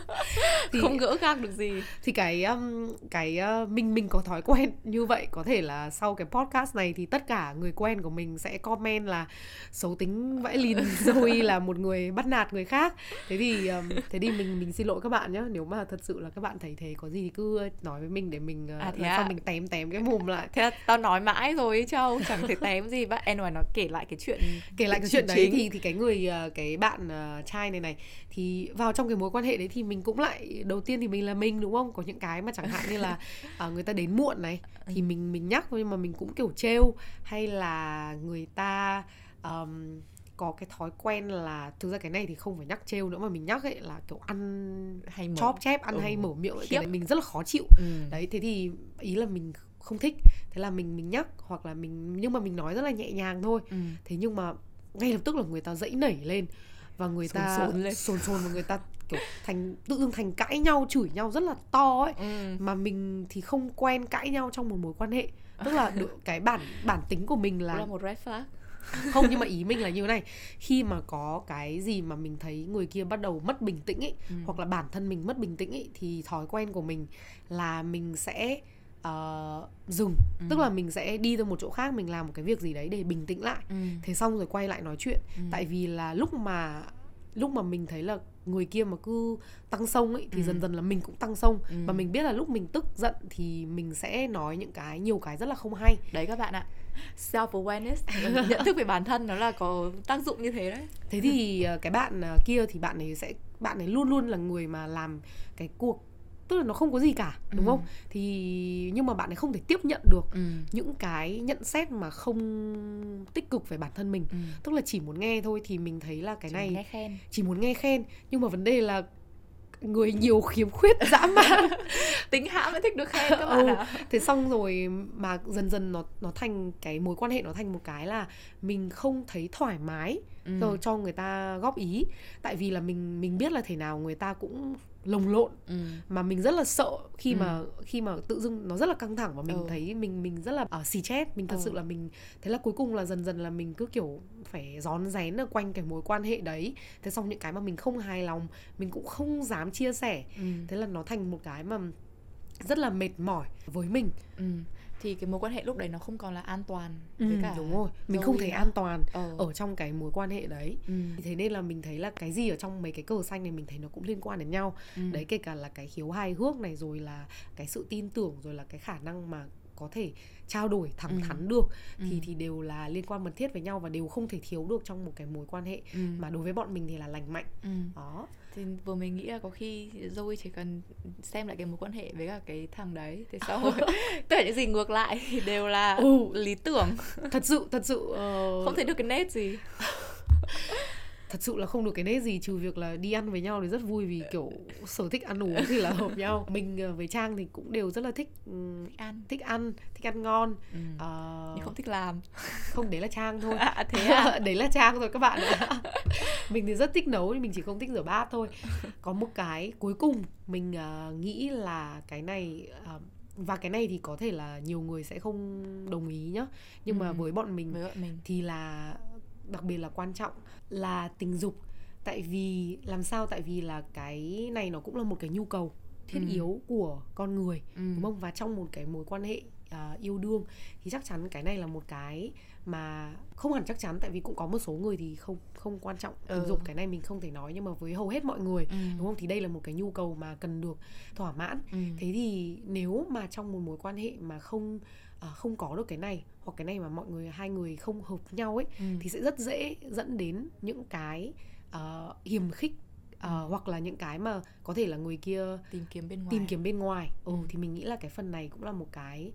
Thì- không gỡ gạc được gì. thì cái um, cái uh, mình mình có thói quen như vậy. Có thể là sau cái podcast này thì tất cả người quen của mình sẽ comment là xấu tính vãi lìn Zoe là một người bắt nạt người khác. Thế thì um, thế thì mình mình xin lỗi các bạn nhé nếu mà thật sự là các bạn thấy thế có gì thì cứ nói với mình để mình uh, À, lần à? mình tém tém cái mồm lại. Thế là tao nói mãi rồi ấy châu chẳng thể tém gì bác anyway nó kể lại cái chuyện kể lại cái chuyện đấy chính. thì thì cái người ờ, cái bạn ờ, trai này này thì vào trong cái mối quan hệ đấy thì mình cũng lại đầu tiên thì mình là mình đúng không có những cái mà chẳng hạn như là (laughs) ờ, người ta đến muộn này thì mình mình nhắc thôi nhưng mà mình cũng kiểu trêu hay là người ta ờm, có cái thói quen là thực ra cái này thì không phải nhắc trêu nữa mà mình nhắc ấy là kiểu ăn hay mở chóp chép ăn Ừ. hay mở miệng ấy. Khiếp. cái này mình rất là khó chịu ừ. đấy thế thì ý là mình không thích thế là mình mình nhắc hoặc là mình nhưng mà mình nói rất là nhẹ nhàng thôi ừ. thế nhưng mà ngay lập tức là người ta dãy nảy lên và người Sồn ta sồn lên. sồn sồn và người ta kiểu thành tự dưng thành cãi nhau chửi nhau rất là to ấy Ừ. mà mình thì không quen cãi nhau trong một mối quan hệ tức là được (laughs) cái bản bản tính của mình là là một red flag không nhưng mà (laughs) ý mình là như thế này khi mà có cái gì mà mình thấy người kia bắt đầu mất bình tĩnh ấy Ừ. hoặc là bản thân mình mất bình tĩnh ấy thì thói quen của mình là mình sẽ ờ, dừng Ừ. tức là mình sẽ đi ra một chỗ khác mình làm một cái việc gì đấy để bình tĩnh lại ừ. thế xong rồi quay lại nói chuyện Ừ. tại vì là lúc mà lúc mà mình thấy là người kia mà cứ tăng sông ấy thì Ừ. dần dần là mình cũng tăng sông Ừ. và mình biết là lúc mình tức giận thì mình sẽ nói những cái nhiều cái rất là không hay đấy các bạn ạ self awareness (laughs) nhận thức về bản thân nó là có tác dụng như thế đấy thế thì ờ, cái bạn ờ, kia thì bạn ấy sẽ bạn ấy luôn luôn là người mà làm cái cuộc tức là nó không có gì cả đúng Ừ. không thì nhưng mà bạn ấy không thể tiếp nhận được ừ. những cái nhận xét mà không tích cực về bản thân mình Ừ. tức là chỉ muốn nghe thôi thì mình thấy là cái Chỉ này nghe khen chỉ muốn nghe khen nhưng mà vấn đề là người nhiều khiếm khuyết dã man (laughs) tính hãm mới thích được khen các bạn Ừ. ạ thế xong rồi mà dần dần nó nó thành cái mối quan hệ nó thành một cái là mình không thấy thoải mái Ừ. rồi cho người ta góp ý tại vì là mình mình biết là thể nào người ta cũng lồng lộn ừ. mà mình rất là sợ khi Ừ. mà khi mà tự dưng nó rất là căng thẳng và mình Ừ. thấy mình mình rất là ở xì chết mình thật Ừ. sự là mình thế là cuối cùng là dần dần là mình cứ kiểu phải rón rén ở quanh cái mối quan hệ đấy thế xong những cái mà mình không hài lòng mình cũng không dám chia sẻ Ừ. thế là nó thành một cái mà rất là mệt mỏi với mình Ừ. thì cái mối quan hệ lúc đấy nó không còn là an toàn ừ, với cả đúng rồi mình không thấy nữa. an toàn ờ. ở trong cái mối quan hệ đấy ừ. thế nên là mình thấy là cái gì ở trong mấy cái cờ xanh này mình thấy nó cũng liên quan đến nhau Ừ. đấy kể cả là cái khiếu hài hước này rồi là cái sự tin tưởng rồi là cái khả năng mà có thể trao đổi thẳng Ừ. thắn được thì Ừ. thì đều là liên quan mật thiết với nhau và đều không thể thiếu được trong một cái mối quan hệ Ừ. mà đối với bọn mình thì là lành mạnh Ừ. đó thì vừa mình nghĩ là có khi Zoe chỉ cần xem lại cái mối quan hệ với cả cái thằng đấy thì sau (laughs) tất cả những gì ngược lại thì đều là Ừ. lý tưởng thật sự thật sự ờ, không thấy được cái nét gì (laughs) thật sự là không được cái nét gì trừ việc là đi ăn với nhau thì rất vui vì kiểu sở thích ăn uống thì là hợp nhau. (laughs) Mình ờ, với trang thì cũng đều rất là thích ừm, ăn. thích ăn thích ăn ngon. Ừ. Ờ, nhưng không thích làm. Không đấy là trang thôi. À, thế à? (laughs) Đấy là trang rồi các bạn ạ. (laughs) Mình thì rất thích nấu nhưng mình chỉ không thích rửa bát thôi. Có một cái cuối cùng mình ờ, nghĩ là cái này ờ, và cái này thì có thể là nhiều người sẽ không đồng ý nhá. Nhưng mà Ừ. với bọn mình với bọn mình. thì là đặc biệt là quan trọng là tình dục tại vì làm sao tại vì là cái này nó cũng là một cái nhu cầu thiết Ừ. yếu của con người ừ. đúng không và trong một cái mối quan hệ à, yêu đương thì chắc chắn cái này là một cái mà không hẳn chắc chắn tại vì cũng có một số người thì không không quan trọng tình Ừ. dục cái này mình không thể nói nhưng mà với hầu hết mọi người Ừ. đúng không thì đây là một cái nhu cầu mà cần được thỏa mãn Ừ. thế thì nếu mà trong một mối quan hệ mà không à, không có được cái này hoặc cái này mà mọi người hai người không hợp nhau ấy Ừ. thì sẽ rất dễ dẫn đến những cái uh, hiềm khích uh, hoặc là những cái mà có thể là người kia tìm kiếm bên ngoài tìm kiếm bên ngoài ừ, Ừ. thì mình nghĩ là cái phần này cũng là một cái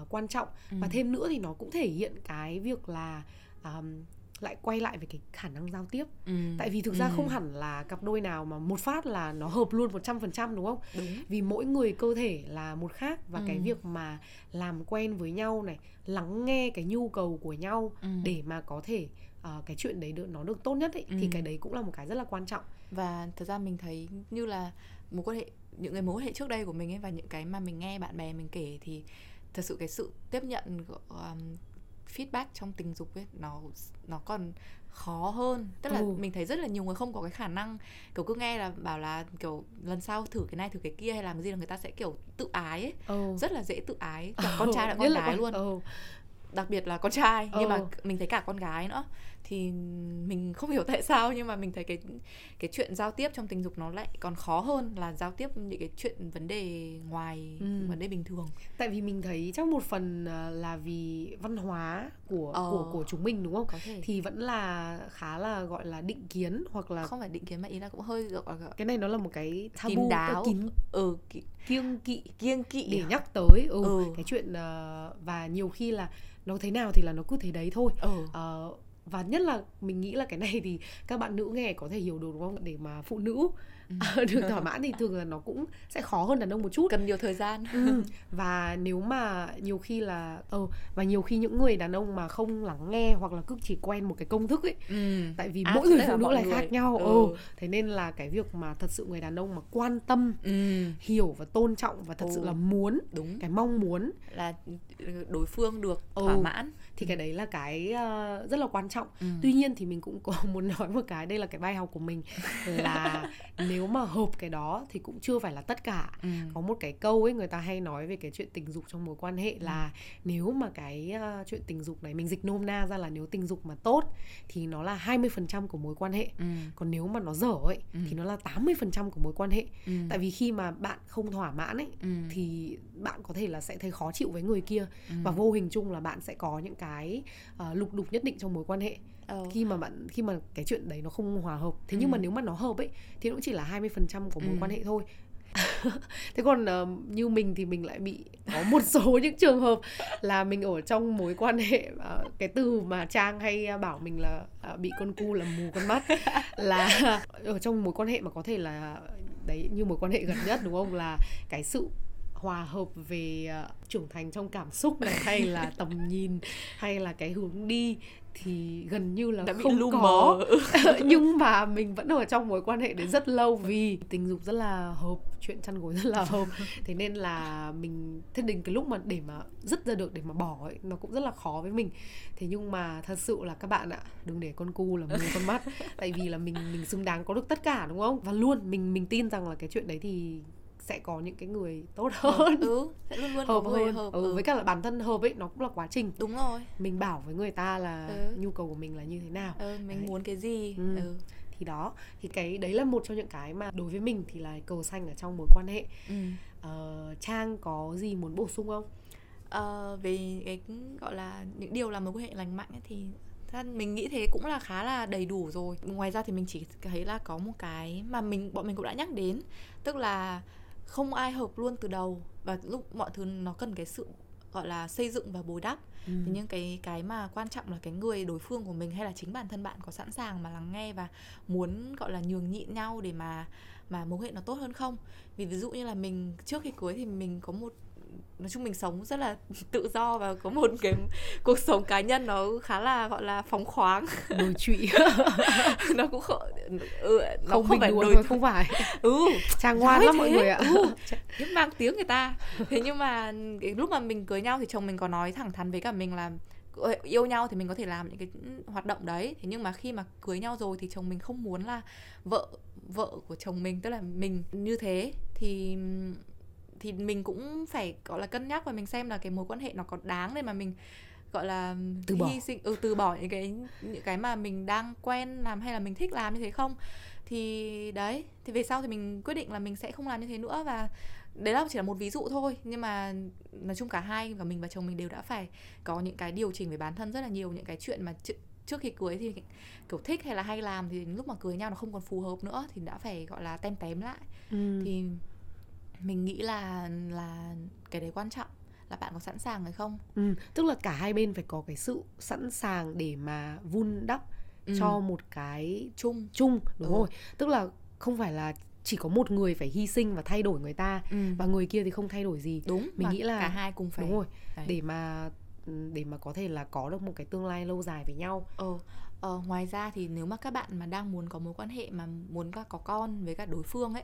uh, quan trọng Ừ. và thêm nữa thì nó cũng thể hiện cái việc là um, lại quay lại về cái khả năng giao tiếp ừ. tại vì thực ra Ừ. không hẳn là cặp đôi nào mà một phát là nó hợp luôn 100% đúng không đúng vì mỗi người cơ thể là một khác và cái Ừ. việc mà làm quen với nhau này lắng nghe cái nhu cầu của nhau Ừ. để mà có thể ờ, cái chuyện đấy được nó được tốt nhất ấy, thì Ừ. cái đấy cũng là một cái rất là quan trọng và thật ra mình thấy như là mối quan hệ những cái mối quan hệ trước đây của mình ấy và những cái mà mình nghe bạn bè mình kể thì thật sự cái sự tiếp nhận um, feedback trong tình dục ấy nó nó còn khó hơn tức là Ừ. mình thấy rất là nhiều người không có cái khả năng kiểu cứ nghe là bảo là kiểu lần sau thử cái này thử cái kia hay làm cái gì là người ta sẽ kiểu tự ái ấy ừ. rất là dễ tự ái cả (laughs) con trai lẫn con gái luôn ừ. Đặc biệt là con trai nhưng mà Ừ. mình thấy cả con gái nữa thì mình không (laughs) hiểu tại sao nhưng mà mình thấy cái cái chuyện giao tiếp trong tình dục nó lại còn khó hơn là giao tiếp những cái chuyện vấn đề ngoài Ừ. vấn đề bình thường tại vì mình thấy chắc một phần ờ, là vì văn hóa của Ờ. của của chúng mình đúng không thì vẫn là khá là gọi là định kiến hoặc là không phải định kiến mà ý là cũng hơi gọi là cái này nó là một cái tabu kín đáo kín ừ ki- kiêng kỵ kiêng kỵ để nhắc tới ừ, Ừ. cái chuyện ờ, và nhiều khi là nó thế nào thì là nó cứ thế đấy thôi. Ừ. Ờ, và nhất là mình nghĩ là cái này thì các bạn nữ nghe có thể hiểu được đúng không? Để mà phụ nữ ừ. được thỏa (laughs) mãn thì thường là nó cũng sẽ khó hơn đàn ông một chút cần nhiều thời gian ừ. và nếu mà nhiều khi là ờ và nhiều khi những người đàn ông mà không lắng nghe hoặc là cứ chỉ quen một cái công thức ấy ừ. tại vì à, mỗi người phụ nữ lại người. khác nhau ừ. ừ thế nên là cái việc mà thật sự người đàn ông mà quan tâm ừ. hiểu và tôn trọng và thật ừ. sự là muốn đúng cái mong muốn là đối phương được thỏa ừ. mãn thì cái đấy là cái uh, rất là quan trọng ừ. tuy nhiên thì mình cũng có (laughs) muốn nói một cái đây là cái bài học của mình là nếu mà hợp cái đó thì cũng chưa phải là tất cả ừ. có một cái câu ấy người ta hay nói về cái chuyện tình dục trong mối quan hệ là ừ. nếu mà cái uh, chuyện tình dục này mình dịch nôm na ra là nếu tình dục mà tốt thì nó là 20% của mối quan hệ ừ. còn nếu mà nó dở ấy ừ. thì nó là 80% của mối quan hệ ừ. tại vì khi mà bạn không thỏa mãn ấy ừ. thì bạn có thể là sẽ thấy khó chịu với người kia ừ. và vô hình chung là bạn sẽ có những cái uh, lục đục nhất định trong mối quan hệ ừ. khi mà bạn khi mà cái chuyện đấy nó không hòa hợp thế ừ. nhưng mà nếu mà nó hợp ấy thì cũng chỉ là 20% của mối ừ. quan hệ thôi (laughs) thế còn uh, như mình thì mình lại bị có một số (laughs) những trường hợp là mình ở trong mối quan hệ uh, cái từ mà trang hay bảo mình là uh, bị con cu là mù con mắt (laughs) là ở trong mối quan hệ mà có thể là đấy như mối quan hệ gần nhất đúng không là cái sự hòa hợp về uh, trưởng thành trong cảm xúc này hay là (laughs) tầm nhìn hay là cái hướng đi thì gần như là Đã không bị có. (laughs) (laughs) nhưng mà mình vẫn ở trong mối quan hệ đấy rất lâu vì tình dục rất là hợp chuyện chăn gối rất là hợp. Thế nên là mình thế đến cái lúc mà để mà dứt ra được để mà bỏ ấy nó cũng rất là khó với mình. Thế nhưng mà thật sự là các bạn ạ đừng để con cu là mù con mắt. Tại vì là mình mình xứng đáng có được tất cả đúng không? Và luôn mình mình tin rằng là cái chuyện đấy thì sẽ có những cái người tốt hơn ừ sẽ luôn luôn hợp hơn hợp, ừ, ừ. với cả là bản thân hợp ấy nó cũng là quá trình đúng rồi mình bảo với người ta là ừ. nhu cầu của mình là như thế nào ừ, mình đấy. muốn cái gì ừ. Ừ. thì đó thì cái đấy là một trong những cái mà đối với mình thì là cầu xanh ở trong mối quan hệ ừ. ờ, trang có gì muốn bổ sung không ờ, về cái gọi là những điều làm mối quan hệ lành mạnh ấy thì mình nghĩ thế cũng là khá là đầy đủ rồi ngoài ra thì mình chỉ thấy là có một cái mà mình bọn mình cũng đã nhắc đến tức là không ai hợp luôn từ đầu. Và lúc mọi thứ nó cần cái sự gọi là xây dựng và bồi đắp. Ừ. thì những cái cái mà quan trọng là cái người đối phương của mình hay là chính bản thân bạn có sẵn sàng mà lắng nghe và muốn gọi là nhường nhịn nhau để mà mà mối hệ nó tốt hơn không? Vì ví dụ như là mình trước khi cưới thì mình có một nói chung mình sống rất là (laughs) tự do và có một cái cuộc sống cá nhân nó khá là gọi là phóng khoáng. (laughs) Đồi trụy. (laughs) Nó cũng không ừ, nó không, không phải đồi thôi không phải. Ừ trang ngoan lắm mọi người ạ. Ừ, mang tiếng người ta. Thế nhưng mà cái lúc mà mình cưới nhau thì chồng mình có nói thẳng thắn với cả mình là yêu nhau thì mình có thể làm những cái hoạt động đấy. Thế nhưng mà khi mà cưới nhau rồi thì chồng mình không muốn là vợ vợ của chồng mình tức là mình như thế. Thì thì mình cũng phải gọi là cân nhắc và mình xem là cái mối quan hệ nó có đáng để mà mình gọi là từ bỏ. hy sinh ừ từ bỏ những cái những cái mà mình đang quen làm hay là mình thích làm như thế không? Thì đấy thì về sau thì mình quyết định là mình sẽ không làm như thế nữa và đấy là chỉ là một ví dụ thôi. Nhưng mà nói chung cả hai và mình và chồng mình đều đã phải có những cái điều chỉnh về bản thân rất là nhiều những cái chuyện mà trước khi cưới thì kiểu thích hay là hay làm thì lúc mà cưới nhau nó không còn phù hợp nữa thì đã phải gọi là tem tém lại. Ừ. thì mình nghĩ là là cái đấy quan trọng là bạn có sẵn sàng hay không ừ, tức là cả hai bên phải có cái sự sẵn sàng để mà vun đắp ừ. cho một cái chung chung đúng ừ. rồi tức là không phải là chỉ có một người phải hy sinh và thay đổi người ta ừ. và người kia thì không thay đổi gì đúng mình nghĩ là cả hai cùng phải đúng rồi đấy. để mà để mà có thể là có được một cái tương lai lâu dài với nhau ờ Ờ, ngoài ra thì nếu mà các bạn mà đang muốn có mối quan hệ mà muốn có con với cả đối phương ấy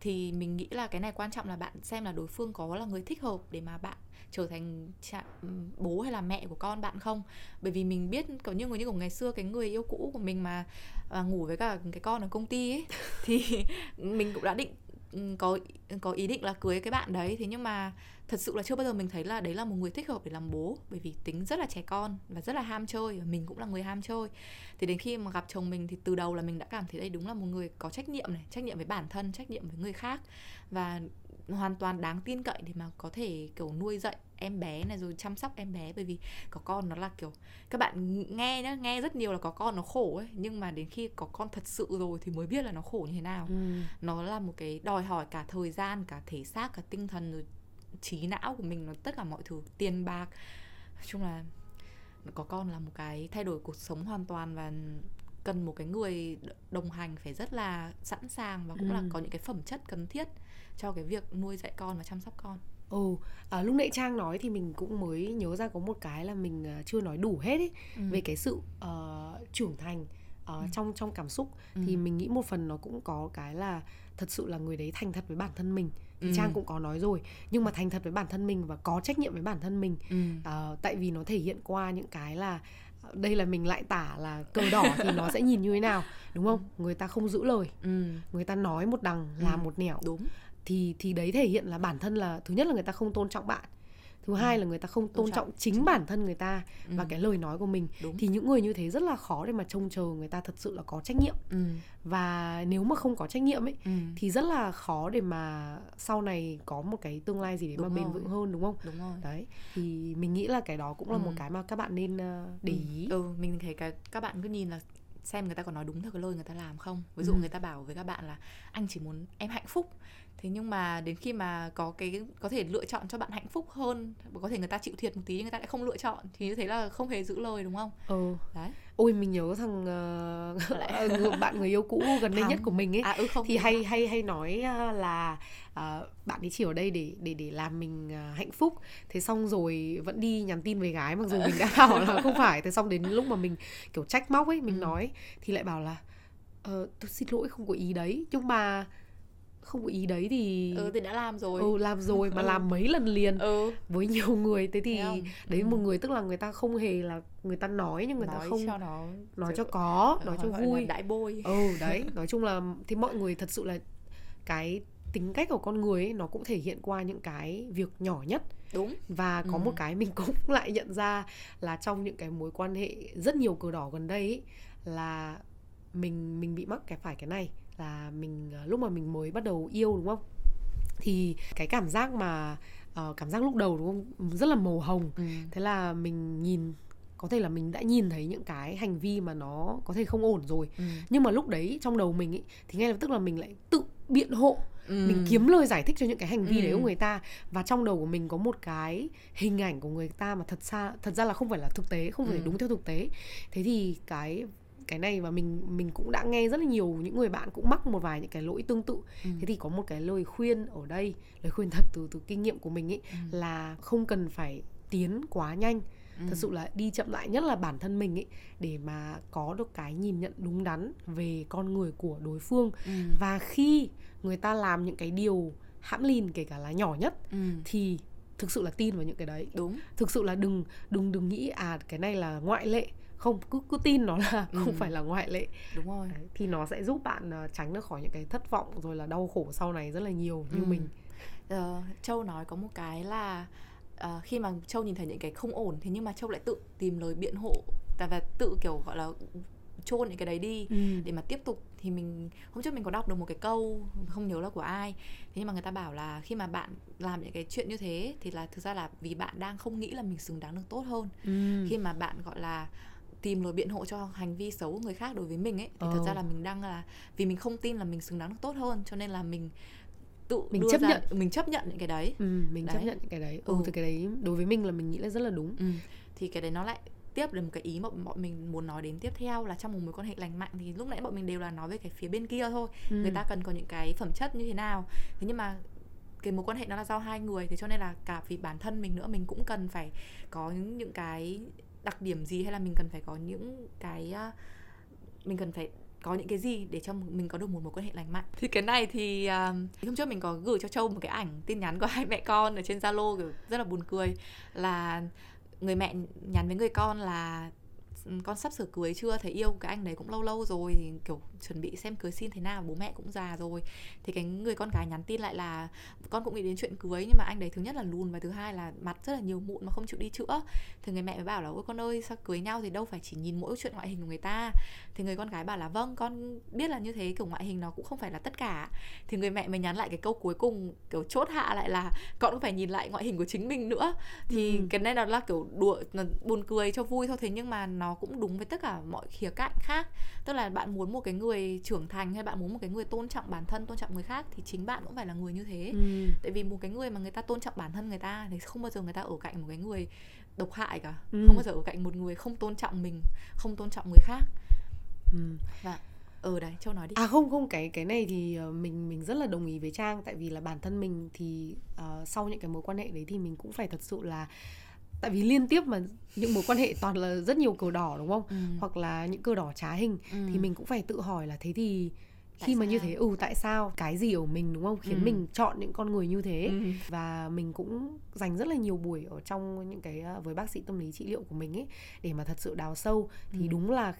thì mình nghĩ là cái này quan trọng là bạn xem là đối phương có là người thích hợp để mà bạn trở thành cha, ừ, bố hay là mẹ của con bạn không? Bởi vì mình biết kiểu như người như của ngày xưa cái người yêu cũ của mình mà, mà ngủ với cả cái con ở công ty ấy thì (laughs) mình cũng đã định ừ, có có ý định là cưới cái bạn đấy. Thế nhưng mà thật sự là chưa bao giờ mình thấy là đấy là một người thích hợp để làm bố bởi vì tính rất là trẻ con và rất là ham chơi và mình cũng là người ham chơi. Thì đến khi mà gặp chồng mình thì từ đầu là mình đã cảm thấy đây đúng là một người có trách nhiệm này trách nhiệm với bản thân trách nhiệm với người khác. Và hoàn toàn đáng tin cậy để mà có thể kiểu nuôi dạy em bé này rồi chăm sóc em bé bởi vì có con nó là kiểu các bạn nghe nhá nghe rất nhiều là có con nó khổ ấy nhưng mà đến khi có con thật sự rồi thì mới biết là nó khổ như thế nào. Ừ. nó là một cái đòi hỏi cả thời gian cả thể xác cả tinh thần rồi trí não của mình nó tất cả mọi thứ tiền bạc nói chung là có con là một cái thay đổi cuộc sống hoàn toàn và cần một cái người đồng hành phải rất là sẵn sàng và cũng ừ. là có những cái phẩm chất cần thiết cho cái việc nuôi dạy con và chăm sóc con Ồ, à, lúc nãy Trang nói thì mình cũng mới nhớ ra có một cái là mình uh, chưa nói đủ hết ấy ừ. về cái sự uh, trưởng thành uh, ừ. trong trong cảm xúc ừ. thì mình nghĩ một phần nó cũng có cái là thật sự là người đấy thành thật với bản thân mình ừ. trang cũng có nói rồi nhưng mà thành thật với bản thân mình và có trách nhiệm với bản thân mình ừ. uh, tại vì nó thể hiện qua những cái là đây là mình lại tả là cờ đỏ thì nó sẽ nhìn như thế nào đúng không ừ. người ta không giữ lời ừ. người ta nói một đằng ừ. làm một nẻo đúng thì thì đấy thể hiện là bản thân là thứ nhất là người ta không tôn trọng bạn thứ hai ừ. là người ta không tôn, trọng, trọng chính bản thân người ta ừ. và cái lời nói của mình Đúng. thì những người như thế rất là khó để mà trông chờ người ta thật sự là có trách nhiệm ừ. và nếu mà không có trách nhiệm ấy ừ. thì rất là khó để mà sau này có một cái tương lai gì để đúng mà rồi. bền vững hơn đúng không đúng rồi đấy thì mình nghĩ là cái đó cũng là ừ. một cái mà các bạn nên uh, để ừ. ý ừ mình thấy cái các bạn cứ nhìn là xem người ta có nói đúng theo cái lời người ta làm không ví dụ ừ. người ta bảo với các bạn là anh chỉ muốn em hạnh phúc thế nhưng mà đến khi mà có cái có thể lựa chọn cho bạn hạnh phúc hơn có thể người ta chịu thiệt một tí nhưng người ta lại không lựa chọn thì như thế là không hề giữ lời đúng không? Ừ. Đấy. Ôi mình nhớ thằng uh, (laughs) bạn người yêu cũ gần đây nhất của mình ấy. À, ừ, không thì hay hay hay nói uh, là uh, bạn ấy chỉ ở đây để để để làm mình uh, hạnh phúc. Thế xong rồi vẫn đi nhắn tin với gái mặc dù mình đã (laughs) bảo là không phải. Thế xong đến lúc mà mình kiểu trách móc ấy mình ừ. nói thì lại bảo là uh, tôi xin lỗi không có ý đấy. Nhưng mà không có ý đấy thì ừ thì đã làm rồi ừ làm rồi mà (laughs) ừ. làm mấy lần liền ừ. với nhiều người thế thì đấy ừ. một người tức là người ta không hề là người ta nói nhưng người nói ta không cho nó nói cho có nói cho vui đại bôi ừ đấy (laughs) nói chung là thì mọi người thật sự là cái tính cách của con người ấy, nó cũng thể hiện qua những cái việc nhỏ nhất đúng và có ừ. một cái mình (laughs) cũng lại nhận ra là trong những cái mối quan hệ rất nhiều cờ đỏ gần đây ấy, là mình mình bị mắc cái phải cái này là mình ờ, lúc mà mình mới bắt đầu yêu đúng không thì cái cảm giác mà uh, cảm giác lúc đầu đúng không rất là màu hồng ừ. thế là mình nhìn có thể là mình đã nhìn thấy những cái hành vi mà nó có thể không ổn rồi ừ. nhưng mà lúc đấy trong đầu mình ý, thì ngay lập tức là mình lại tự biện hộ ừ. mình kiếm lời giải thích cho những cái hành vi ừ. đấy của người ta và trong đầu của mình có một cái hình ảnh của người ta mà thật xa thật ra là không phải là thực tế không phải ừ. đúng theo thực tế thế thì cái cái này và mình mình cũng đã nghe rất là nhiều những người bạn cũng mắc một vài những cái lỗi tương tự ừ. thế thì có một cái lời khuyên ở đây lời khuyên thật từ từ kinh nghiệm của mình ấy ừ. là không cần phải tiến quá nhanh ừ. thật sự là đi chậm lại nhất là bản thân mình ấy để mà có được cái nhìn nhận đúng đắn về con người của đối phương ừ. và khi người ta làm những cái điều hãm lìn kể cả là nhỏ nhất ừ. thì thực sự là tin vào những cái đấy đúng thực sự là đừng đừng đừng nghĩ à cái này là ngoại lệ không cứ cứ tin nó là ừ. không phải là ngoại lệ đúng rồi Đấy, thì nó sẽ giúp bạn uh, tránh được khỏi những cái thất vọng rồi là đau khổ sau này rất là nhiều như ừ. mình uh, châu nói có một cái là uh, khi mà châu nhìn thấy những cái không ổn thế nhưng mà châu lại tự tìm lời biện hộ và tự kiểu gọi là chôn những cái đấy đi ừ. để mà tiếp tục thì mình hôm trước mình có đọc được một cái câu không nhớ là của ai thế nhưng mà người ta bảo là khi mà bạn làm những cái chuyện như thế thì là thực ra là vì bạn đang không nghĩ là mình xứng đáng được tốt hơn ừ. khi mà bạn gọi là tìm lời biện hộ cho hành vi xấu của người khác đối với mình ấy thì oh. thật ra là mình đang là vì mình không tin là mình xứng đáng được tốt hơn cho nên là mình tự mình chấp ra, nhận mình chấp nhận những cái đấy ừ, mình đấy. chấp nhận những cái đấy ừ, ừ thì cái đấy đối với mình là mình nghĩ là rất là đúng ừ. thì cái đấy nó lại tiếp đến một cái ý mà bọn mình muốn nói đến tiếp theo là trong một mối quan hệ lành mạnh thì lúc nãy bọn mình đều là nói về cái phía bên kia thôi ừ. người ta cần có những cái phẩm chất như thế nào thế nhưng mà cái mối quan hệ nó là do hai người thế cho nên là cả vì bản thân mình nữa mình cũng cần phải có những, những cái đặc điểm gì hay là mình cần phải có những cái à, mình cần phải có những cái gì để cho mình có được một mối quan hệ lành mạnh? Thì cái này thì uh, hôm trước mình có gửi cho châu một cái ảnh tin nhắn của hai mẹ con ở trên zalo kiểu rất là buồn cười là người mẹ nhắn với người con là con sắp sửa cưới chưa? Thấy yêu cái anh đấy cũng lâu lâu rồi thì kiểu chuẩn bị xem cưới xin thế nào bố mẹ cũng già rồi. Thì cái người con gái nhắn tin lại là con cũng nghĩ đến chuyện cưới nhưng mà anh đấy thứ nhất là lùn và thứ hai là mặt rất là nhiều mụn mà không chịu đi chữa. Thì người mẹ mới bảo là ôi con ơi sao cưới nhau thì đâu phải chỉ nhìn mỗi chuyện ngoại hình của người ta. Thì người con gái bảo là vâng con biết là như thế kiểu ngoại hình nó cũng không phải là tất cả. Thì người mẹ mới nhắn lại cái câu cuối cùng kiểu chốt hạ lại là con cũng phải nhìn lại ngoại hình của chính mình nữa. Thì ừ. cái này nó là kiểu đùa buồn cười cho vui thôi thế nhưng mà nó cũng đúng với tất cả mọi khía cạnh khác tức là bạn muốn một cái người trưởng thành hay bạn muốn một cái người tôn trọng bản thân tôn trọng người khác thì chính bạn cũng phải là người như thế ừ. tại vì một cái người mà người ta tôn trọng bản thân người ta thì không bao giờ người ta ở cạnh một cái người độc hại cả Ừ. không bao giờ ở cạnh một người không tôn trọng mình không tôn trọng người khác ừ. và ờ đấy châu nói đi À không không cái cái này thì ờ, mình mình rất là đồng ý với Trang tại vì là bản thân mình thì ờ, sau những cái mối quan hệ đấy thì mình cũng phải thật sự là tại vì liên tiếp mà những mối quan hệ toàn là rất nhiều cờ đỏ đúng không? ừ. Hoặc là những cờ đỏ trá hình Ừ. thì mình cũng phải tự hỏi là thế thì Tại khi mà như sao? thế ừ tại sao cái gì ở mình đúng không khiến Ừ. mình chọn những con người như thế Ừ. và mình cũng dành rất là nhiều buổi ở trong những cái ờ, với bác sĩ tâm lý trị liệu của mình ấy để mà thật sự đào sâu thì Ừ. đúng là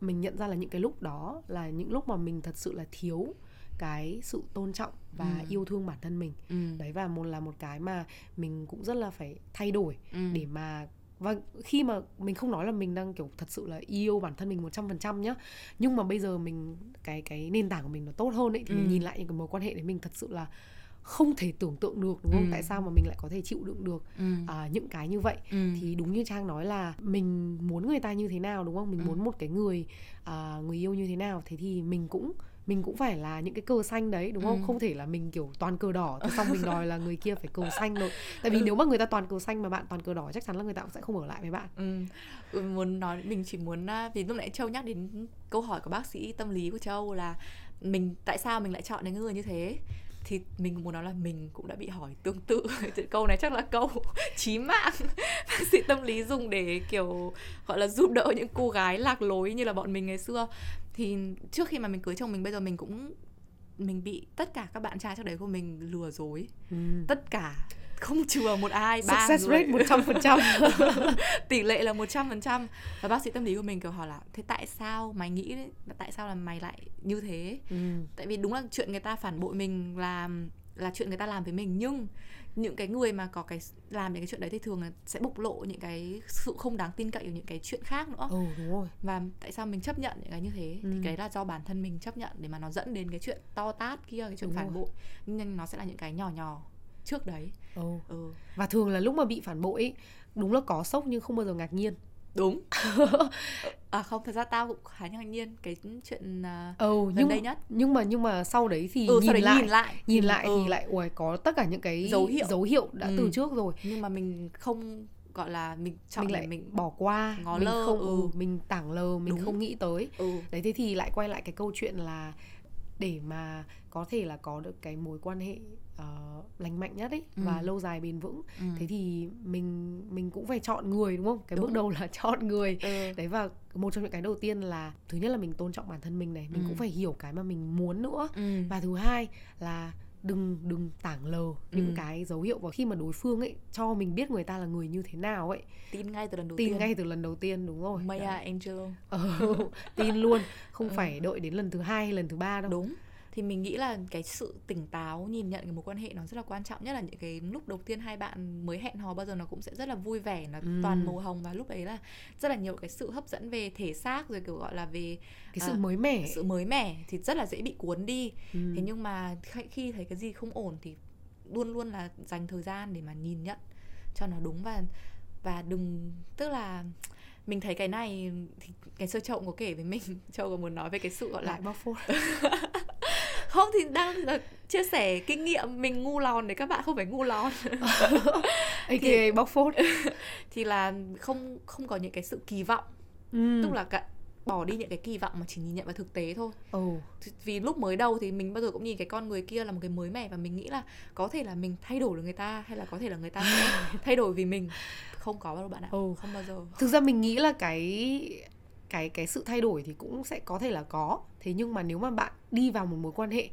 mình nhận ra là những cái lúc đó là những lúc mà mình thật sự là thiếu cái sự tôn trọng và Ừ. yêu thương bản thân mình Ừ. đấy và một là một cái mà mình cũng rất là phải thay đổi Ừ. để mà và khi mà mình không nói là mình đang kiểu thật sự là yêu bản thân mình 100% nhá nhưng mà bây giờ mình cái cái nền tảng của mình nó tốt hơn ấy thì mình Ừ. nhìn lại những cái mối quan hệ đấy mình thật sự là không thể tưởng tượng được đúng không Ừ. tại sao mà mình lại có thể chịu đựng được Ừ. à, những cái như vậy Ừ. thì đúng như trang nói là mình muốn người ta như thế nào đúng không mình Ừ. muốn một cái người à, người yêu như thế nào thế thì mình cũng mình cũng phải là những cái cờ xanh đấy đúng không Ừ. không thể là mình kiểu toàn cờ đỏ thế xong mình đòi là người kia phải cờ xanh rồi tại vì Ừ. nếu mà người ta toàn cờ xanh mà bạn toàn cờ đỏ chắc chắn là người ta cũng sẽ không ở lại với bạn Ừ. Ừ, muốn nói mình chỉ muốn vì lúc nãy Châu nhắc đến câu hỏi của bác sĩ tâm lý của Châu là mình tại sao mình lại chọn đến người như thế thì mình muốn nói là mình cũng đã bị hỏi tương tự (laughs) câu này chắc là câu (laughs) chí mạng (laughs) bác sĩ tâm lý dùng để kiểu gọi là giúp đỡ những cô gái lạc lối như là bọn mình ngày xưa thì trước khi mà mình cưới chồng mình bây giờ mình cũng mình bị tất cả các bạn trai trước đấy của mình lừa dối. Ừ. tất cả. Không chừa một ai ba success rate 100% (laughs) tỷ lệ là 100% và bác sĩ tâm lý của mình kiểu hỏi là thế tại sao mày nghĩ đấy, tại sao là mày lại như thế? Ừ. tại vì đúng là chuyện người ta phản bội mình là là chuyện người ta làm với mình. Nhưng những cái người mà có cái làm những cái chuyện đấy thì thường là sẽ bộc lộ những cái sự không đáng tin cậy ở những cái chuyện khác nữa. Ừ đúng rồi. Và tại sao mình chấp nhận những cái như thế? Ừ. thì cái là do bản thân mình chấp nhận để mà nó dẫn đến cái chuyện to tát kia cái chuyện Đúng phản rồi. bội. Nhưng nó sẽ là những cái nhỏ nhỏ trước đấy. Ừ. ừ. Và thường là lúc mà bị phản bội ấy, đúng là có sốc nhưng không bao giờ ngạc nhiên đúng (laughs) à không thật ra tao cũng khá ngạc nhiên cái chuyện à, ừ gần nhưng đây nhất nhưng mà nhưng mà sau đấy thì ừ, nhìn sau đấy lại nhìn lại nhìn lại ừ. thì lại ui có tất cả những cái Dấu hiệu. dấu hiệu đã Ừ. từ trước rồi nhưng mà mình không gọi là mình chọn mình lại mình bỏ qua ngó mình lơ, không ừ. ừ. mình tảng lờ mình Đúng. không nghĩ tới ừ đấy thế thì lại quay lại cái câu chuyện là để mà có thể là có được cái mối quan hệ ờ, lành mạnh nhất ấy Ừ. và lâu dài bền vững ừ. thế thì mình mình cũng phải chọn người đúng không cái Đúng. bước đầu là (laughs) chọn người ừ. đấy và một trong những cái đầu tiên là thứ nhất là mình tôn trọng bản thân mình này mình Ừ. cũng phải hiểu cái mà mình muốn nữa Ừ. và thứ hai là đừng đừng tảng lờ những Ừ. cái dấu hiệu và khi mà đối phương ấy cho mình biết người ta là người như thế nào ấy tin ngay từ lần đầu tin tiên ngay từ lần đầu tiên đúng rồi Maya. Angel ờ, (laughs) tin luôn không Ừ. phải đợi đến lần thứ hai hay lần thứ ba đâu đúng thì mình nghĩ là cái sự tỉnh táo nhìn nhận cái mối quan hệ nó rất là quan trọng nhất là những cái lúc đầu tiên hai bạn mới hẹn hò bao giờ nó cũng sẽ rất là vui vẻ nó Ừ. toàn màu hồng và lúc ấy là rất là nhiều cái sự hấp dẫn về thể xác rồi kiểu gọi là về cái sự À, mới mẻ sự mới mẻ thì rất là dễ bị cuốn đi ừ. thế nhưng mà khi- thấy cái gì không ổn thì luôn luôn là dành thời gian để mà nhìn nhận cho nó đúng và và đừng tức là mình thấy cái này thì cái sơ châu cũng có kể với mình (laughs) châu có muốn nói về cái sự gọi là bóc phốt (laughs) không thì đang là chia sẻ kinh nghiệm mình ngu lòn để các bạn không phải ngu lòn. (laughs) Aka bóc phốt. (laughs) thì là không không có những cái sự kỳ vọng. Ừ. tức là cả bỏ đi những cái kỳ vọng mà chỉ nhìn nhận vào thực tế thôi. Thì- vì lúc mới đầu thì mình bao giờ cũng nhìn cái con người kia là một cái mới mẻ và mình nghĩ là có thể là mình thay đổi được người ta hay là có thể là người ta (laughs) thay đổi vì mình. Không có đâu bạn ạ. Ừ. không bao giờ. Thực ra mình nghĩ là cái cái cái sự thay đổi thì cũng sẽ có thể là có. Thế nhưng mà nếu mà bạn đi vào một mối quan hệ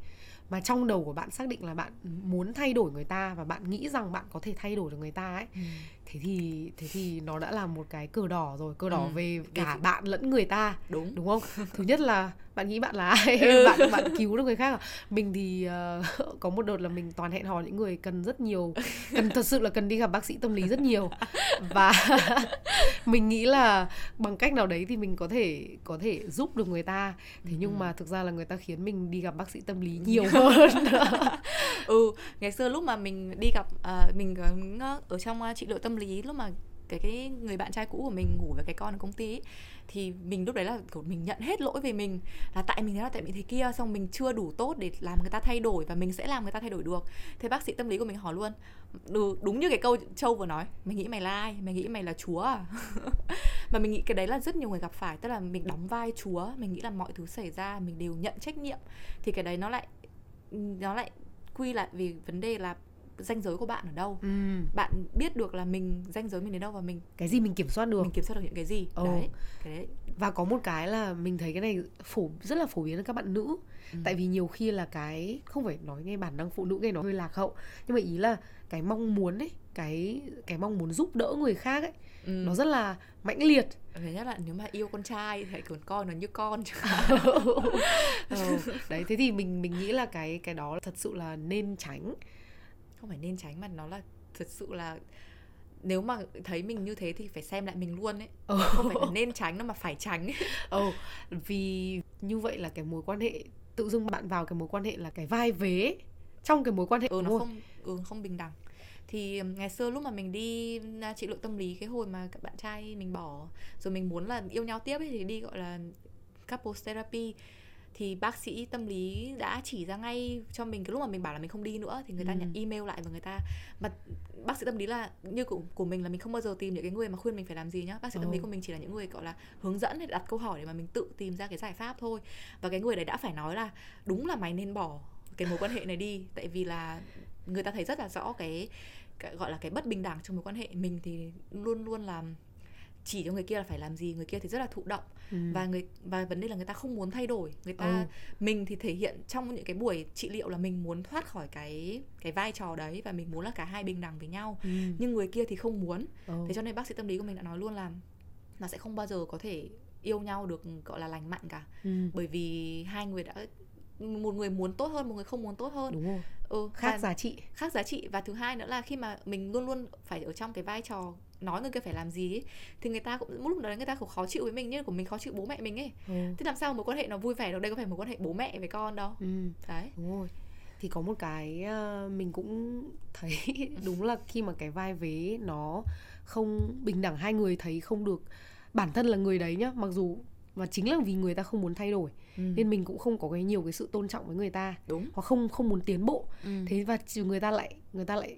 mà trong đầu của bạn xác định là bạn muốn thay đổi người ta và bạn nghĩ rằng bạn có thể thay đổi được người ta ấy ừ thế thì thế thì nó đã là một cái cờ đỏ rồi cờ đỏ Ừ, về cả phía- bạn lẫn người ta đúng. đúng không? Thứ nhất là bạn nghĩ bạn là ai? (laughs) Ừ. bạn bạn cứu được người khác à? Mình thì ờ, (laughs) có một đợt là mình toàn hẹn hò những người cần rất nhiều cần thật sự là cần đi gặp bác sĩ tâm lý rất nhiều. Và (laughs) mình nghĩ là bằng cách nào đấy thì mình có thể có thể giúp được người ta. Thế nhưng Ừ. mà thực ra là người ta khiến mình đi gặp bác sĩ tâm lý nhiều hơn. Ừ ngày xưa lúc mà mình đi gặp à, mình có- ở trong trị liệu tâm lý lúc mà cái cái người bạn trai cũ của mình ngủ với cái con ở công ty ấy, thì mình lúc đấy là kiểu mình nhận hết lỗi về mình là tại mình thế là tại mình thế kia xong mình chưa đủ tốt để làm người ta thay đổi và mình sẽ làm người ta thay đổi được. Thế bác sĩ tâm lý của mình hỏi luôn đúng, đúng như cái câu châu vừa nói mày nghĩ mày là ai? Mày nghĩ mày là chúa à? (laughs) Mà mình nghĩ cái đấy là rất nhiều người gặp phải tức là mình đóng vai chúa mình nghĩ là mọi thứ xảy ra mình đều nhận trách nhiệm thì cái đấy nó lại nó lại quy lại vì vấn đề là danh giới của bạn ở đâu ừ. bạn biết được là mình danh giới mình đến đâu và mình cái gì mình kiểm soát được mình kiểm soát được những cái gì ừ. đấy cái đấy và có một cái là mình thấy cái này phổ rất là phổ biến ở các bạn nữ ừ. tại vì nhiều khi là cái không phải nói nghe bản năng phụ nữ nghe nó hơi lạc hậu nhưng mà ý là cái mong muốn ấy cái cái mong muốn giúp đỡ người khác ấy ừ. nó rất là mãnh liệt Thế nhất là nếu mà yêu con trai thì còn con nó như con (laughs) chứ ừ. đấy thế thì mình mình nghĩ là cái cái đó thật sự là nên tránh không phải nên tránh mà nó là thật sự là nếu mà thấy mình như thế thì phải xem lại mình luôn ấy. Ừ. không phải là nên tránh đâu mà phải tránh ừ vì như vậy là cái mối quan hệ tự dưng bạn vào cái mối quan hệ là cái vai vế trong cái mối quan hệ ừ nó không? ừ, không bình đẳng. Thì ngày xưa lúc mà mình đi à, trị liệu tâm lý cái hồi mà các bạn trai mình bỏ rồi mình muốn là yêu nhau tiếp ấy thì đi gọi là couples therapy thì bác sĩ tâm lý đã chỉ ra ngay cho mình cái lúc mà mình bảo là mình không đi nữa thì người ta ừ. nhận email lại và người ta mà bác sĩ tâm lý là như của, của mình là mình không bao giờ tìm những cái người mà khuyên mình phải làm gì nhá bác sĩ ừ. tâm lý của mình chỉ là những người gọi là hướng dẫn để đặt câu hỏi để mà mình tự tìm ra cái giải pháp thôi và cái người đấy đã phải nói là đúng là mày nên bỏ cái mối quan hệ này đi tại vì là người ta thấy rất là rõ cái, cái gọi là cái bất bình đẳng trong mối quan hệ mình thì luôn luôn làm chỉ cho người kia là phải làm gì người kia thì rất là thụ động ừ. và người và vấn đề là người ta không muốn thay đổi người ta ừ. mình thì thể hiện trong những cái buổi trị liệu là mình muốn thoát khỏi cái cái vai trò đấy và mình muốn là cả hai bình đẳng với nhau ừ. nhưng người kia thì không muốn ừ. thế cho nên bác sĩ tâm lý của mình đã nói luôn là nó sẽ không bao giờ có thể yêu nhau được gọi là lành mạnh cả ừ. bởi vì hai người đã một người muốn tốt hơn một người không muốn tốt hơn đúng rồi ừ, khác giá trị khác giá trị và thứ hai nữa là khi mà mình luôn luôn phải ở trong cái vai trò nói người kia phải làm gì ấy, thì người ta cũng lúc đó người ta cũng khó chịu với mình như của mình khó chịu bố mẹ mình ấy ừ. thế làm sao mối quan hệ nó vui vẻ được đây có phải mối quan hệ bố mẹ với con đâu ừ. đấy đúng rồi thì có một cái uh, mình cũng thấy (laughs) đúng là khi mà cái vai vế nó không bình đẳng hai người thấy không được bản thân là người đấy nhá mặc dù và chính là vì người ta không muốn thay đổi ừ. nên mình cũng không có cái nhiều cái sự tôn trọng với người ta đúng hoặc không không muốn tiến bộ ừ. thế và người ta lại người ta lại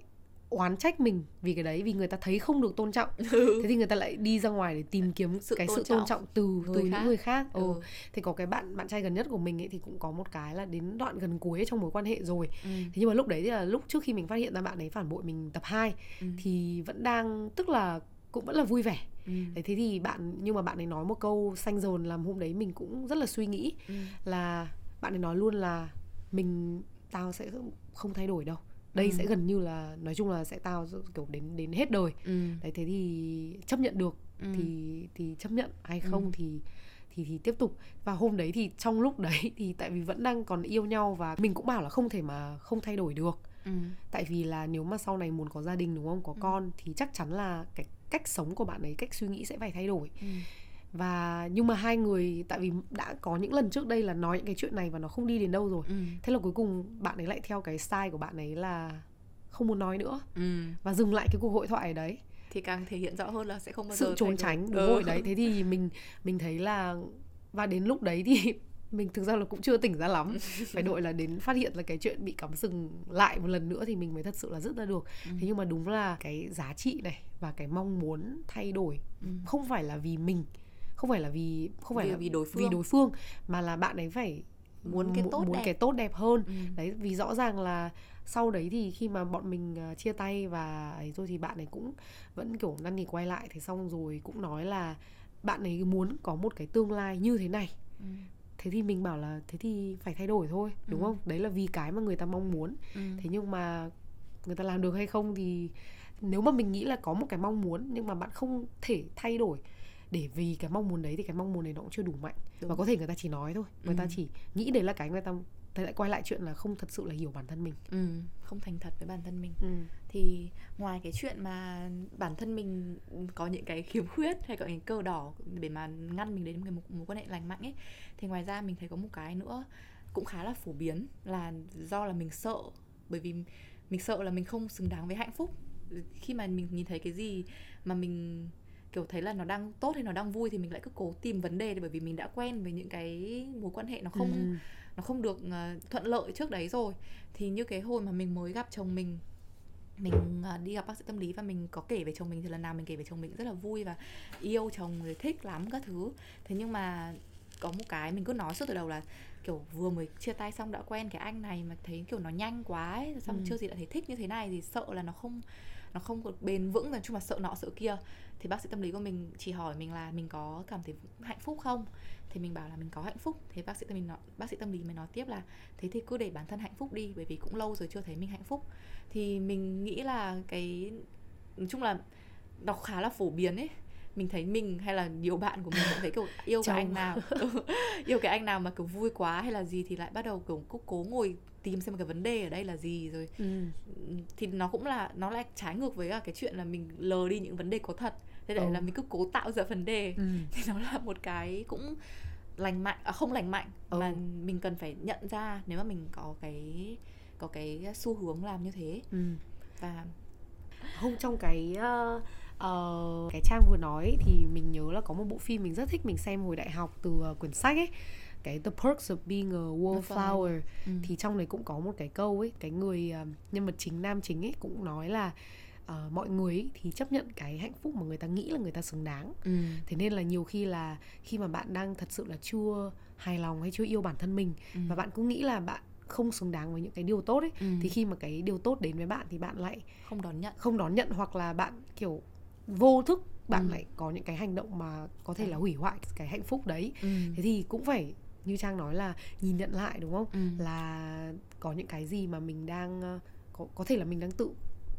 oán trách mình vì cái đấy vì người ta thấy không được tôn trọng ừ. thế thì người ta lại đi ra ngoài để tìm kiếm sự cái tôn sự tôn trọng, từ người từ khác. những người khác ừ. ừ. thì có cái bạn bạn trai gần nhất của mình ấy thì cũng có một cái là đến đoạn gần cuối trong mối quan hệ rồi ừ. thế nhưng mà lúc đấy thì là lúc trước khi mình phát hiện ra bạn ấy phản bội mình tập 2 ừ. thì vẫn đang tức là cũng vẫn là vui vẻ ừ. đấy thế thì bạn nhưng mà bạn ấy nói một câu xanh dồn làm hôm đấy mình cũng rất là suy nghĩ ừ. là bạn ấy nói luôn là mình tao sẽ không thay đổi đâu đây ừ. sẽ gần như là nói chung là sẽ tao kiểu đến đến hết đời ừ. đấy thế thì chấp nhận được ừ. thì thì chấp nhận hay không ừ. thì thì thì tiếp tục và hôm đấy thì trong lúc (laughs) đấy thì tại vì vẫn đang còn yêu nhau và mình cũng bảo là không thể mà không thay đổi được ừ. tại vì là nếu mà sau này muốn có gia đình đúng không có ừ. con thì chắc chắn là cái cách sống của bạn ấy cách suy nghĩ sẽ phải thay đổi ừ và nhưng mà hai người tại vì đã có những lần trước đây là nói những cái chuyện này và nó không đi đến đâu rồi ừ. thế là cuối cùng bạn ấy lại theo cái style của bạn ấy là không muốn nói nữa ừ. và dừng lại cái cuộc hội thoại đấy thì càng thể hiện rõ hơn là sẽ không bao sự giờ trốn tránh đúng ừ. rồi đấy thế thì mình mình thấy là và đến lúc đấy thì (laughs) mình thực ra là cũng chưa tỉnh ra lắm (laughs) phải đội là đến phát hiện là cái chuyện bị cắm sừng lại một lần nữa thì mình mới thật sự là dứt ra được ừ. thế nhưng mà đúng là cái giá trị này và cái mong muốn thay đổi ừ. không phải là vì mình không phải là vì không phải vì, là vì đối phương vì đối phương mà là bạn ấy phải muốn cái tốt muốn đẹp. cái tốt đẹp hơn ừ. đấy vì rõ ràng là sau đấy thì khi mà bọn mình uh, chia tay và ấy rồi thì bạn ấy cũng vẫn kiểu năn nỉ quay lại thì xong rồi cũng nói là bạn ấy muốn có một cái tương lai như thế này ừ. thế thì mình bảo là thế thì phải thay đổi thôi đúng ừ. không đấy là vì cái mà người ta mong muốn ừ. thế nhưng mà người ta làm được hay không thì nếu mà mình nghĩ là có một cái mong muốn nhưng mà bạn không thể thay đổi để vì cái mong muốn đấy thì cái mong muốn này nó cũng chưa đủ mạnh Đúng. và có thể người ta chỉ nói thôi người ừ. ta chỉ nghĩ đấy là cái người ta thế lại quay lại chuyện là không thật sự là hiểu bản thân mình ừ, không thành thật với bản thân mình ừ. thì ngoài cái chuyện mà bản thân mình có những cái khiếm khuyết hay có những cờ đỏ để mà ngăn mình đến một mối quan hệ lành mạnh ấy thì ngoài ra mình thấy có một cái nữa cũng khá là phổ biến là do là mình sợ bởi vì mình sợ là mình không xứng đáng với hạnh phúc khi mà mình nhìn thấy cái gì mà mình kiểu thấy là nó đang tốt hay nó đang vui thì mình lại cứ cố tìm vấn đề bởi vì mình đã quen với những cái mối quan hệ nó không ừ. nó không được uh, thuận lợi trước đấy rồi thì như cái hồi mà mình mới gặp chồng mình mình uh, đi gặp bác sĩ tâm lý và mình có kể về chồng mình thì lần nào mình kể về chồng mình rất là vui và yêu chồng rồi thích lắm các thứ thế nhưng mà có một cái mình cứ nói suốt từ đầu là kiểu vừa mới chia tay xong đã quen cái anh này mà thấy kiểu nó nhanh quá ấy xong ừ. chưa gì đã thấy thích như thế này thì sợ là nó không nó không được bền vững nói chung là sợ nọ sợ kia. Thì bác sĩ tâm lý của mình chỉ hỏi mình là mình có cảm thấy hạnh phúc không? Thì mình bảo là mình có hạnh phúc. Thế bác sĩ tâm lý nói, bác sĩ tâm lý mới nói tiếp là thế thì cứ để bản thân hạnh phúc đi bởi vì cũng lâu rồi chưa thấy mình hạnh phúc. Thì mình nghĩ là cái nói chung là nó khá là phổ biến ấy mình thấy mình hay là nhiều bạn của mình cũng thấy kiểu yêu cái anh nào (laughs) (laughs) yêu cái anh nào mà kiểu vui quá hay là gì thì lại bắt đầu kiểu cố cố ngồi tìm xem cái vấn đề ở đây là gì rồi ừ. thì nó cũng là nó lại trái ngược với cái chuyện là mình lờ đi những vấn đề có thật thế để ừ. là mình cứ cố tạo ra vấn đề ừ. (laughs) thì nó là một cái cũng lành mạnh à, không lành mạnh ừ. mà mình cần phải nhận ra nếu mà mình có cái có cái xu hướng làm như thế ừ. và không trong cái uh, uh, cái trang vừa nói thì mình nhớ là có một bộ phim mình rất thích mình xem hồi đại học từ uh, quyển sách ấy cái The Perks of Being a Wallflower ừ. thì trong đấy cũng có một cái câu ấy cái người uh, nhân vật chính nam chính ấy cũng nói là uh, mọi người ấy thì chấp nhận cái hạnh phúc mà người ta nghĩ là người ta xứng đáng ừ. thế nên là nhiều khi là khi mà bạn đang thật sự là chưa hài lòng hay chưa yêu bản thân mình ừ. và bạn cũng nghĩ là bạn không xứng đáng với những cái điều tốt ấy ừ. thì khi mà cái điều tốt đến với bạn thì bạn lại không đón nhận không đón nhận hoặc là bạn kiểu vô thức bạn ừ. lại có những cái hành động mà có thể là hủy hoại cái hạnh phúc đấy ừ. thế thì cũng phải như trang nói là nhìn nhận lại đúng không ừ. là có những cái gì mà mình đang ờ, có có thể là mình đang tự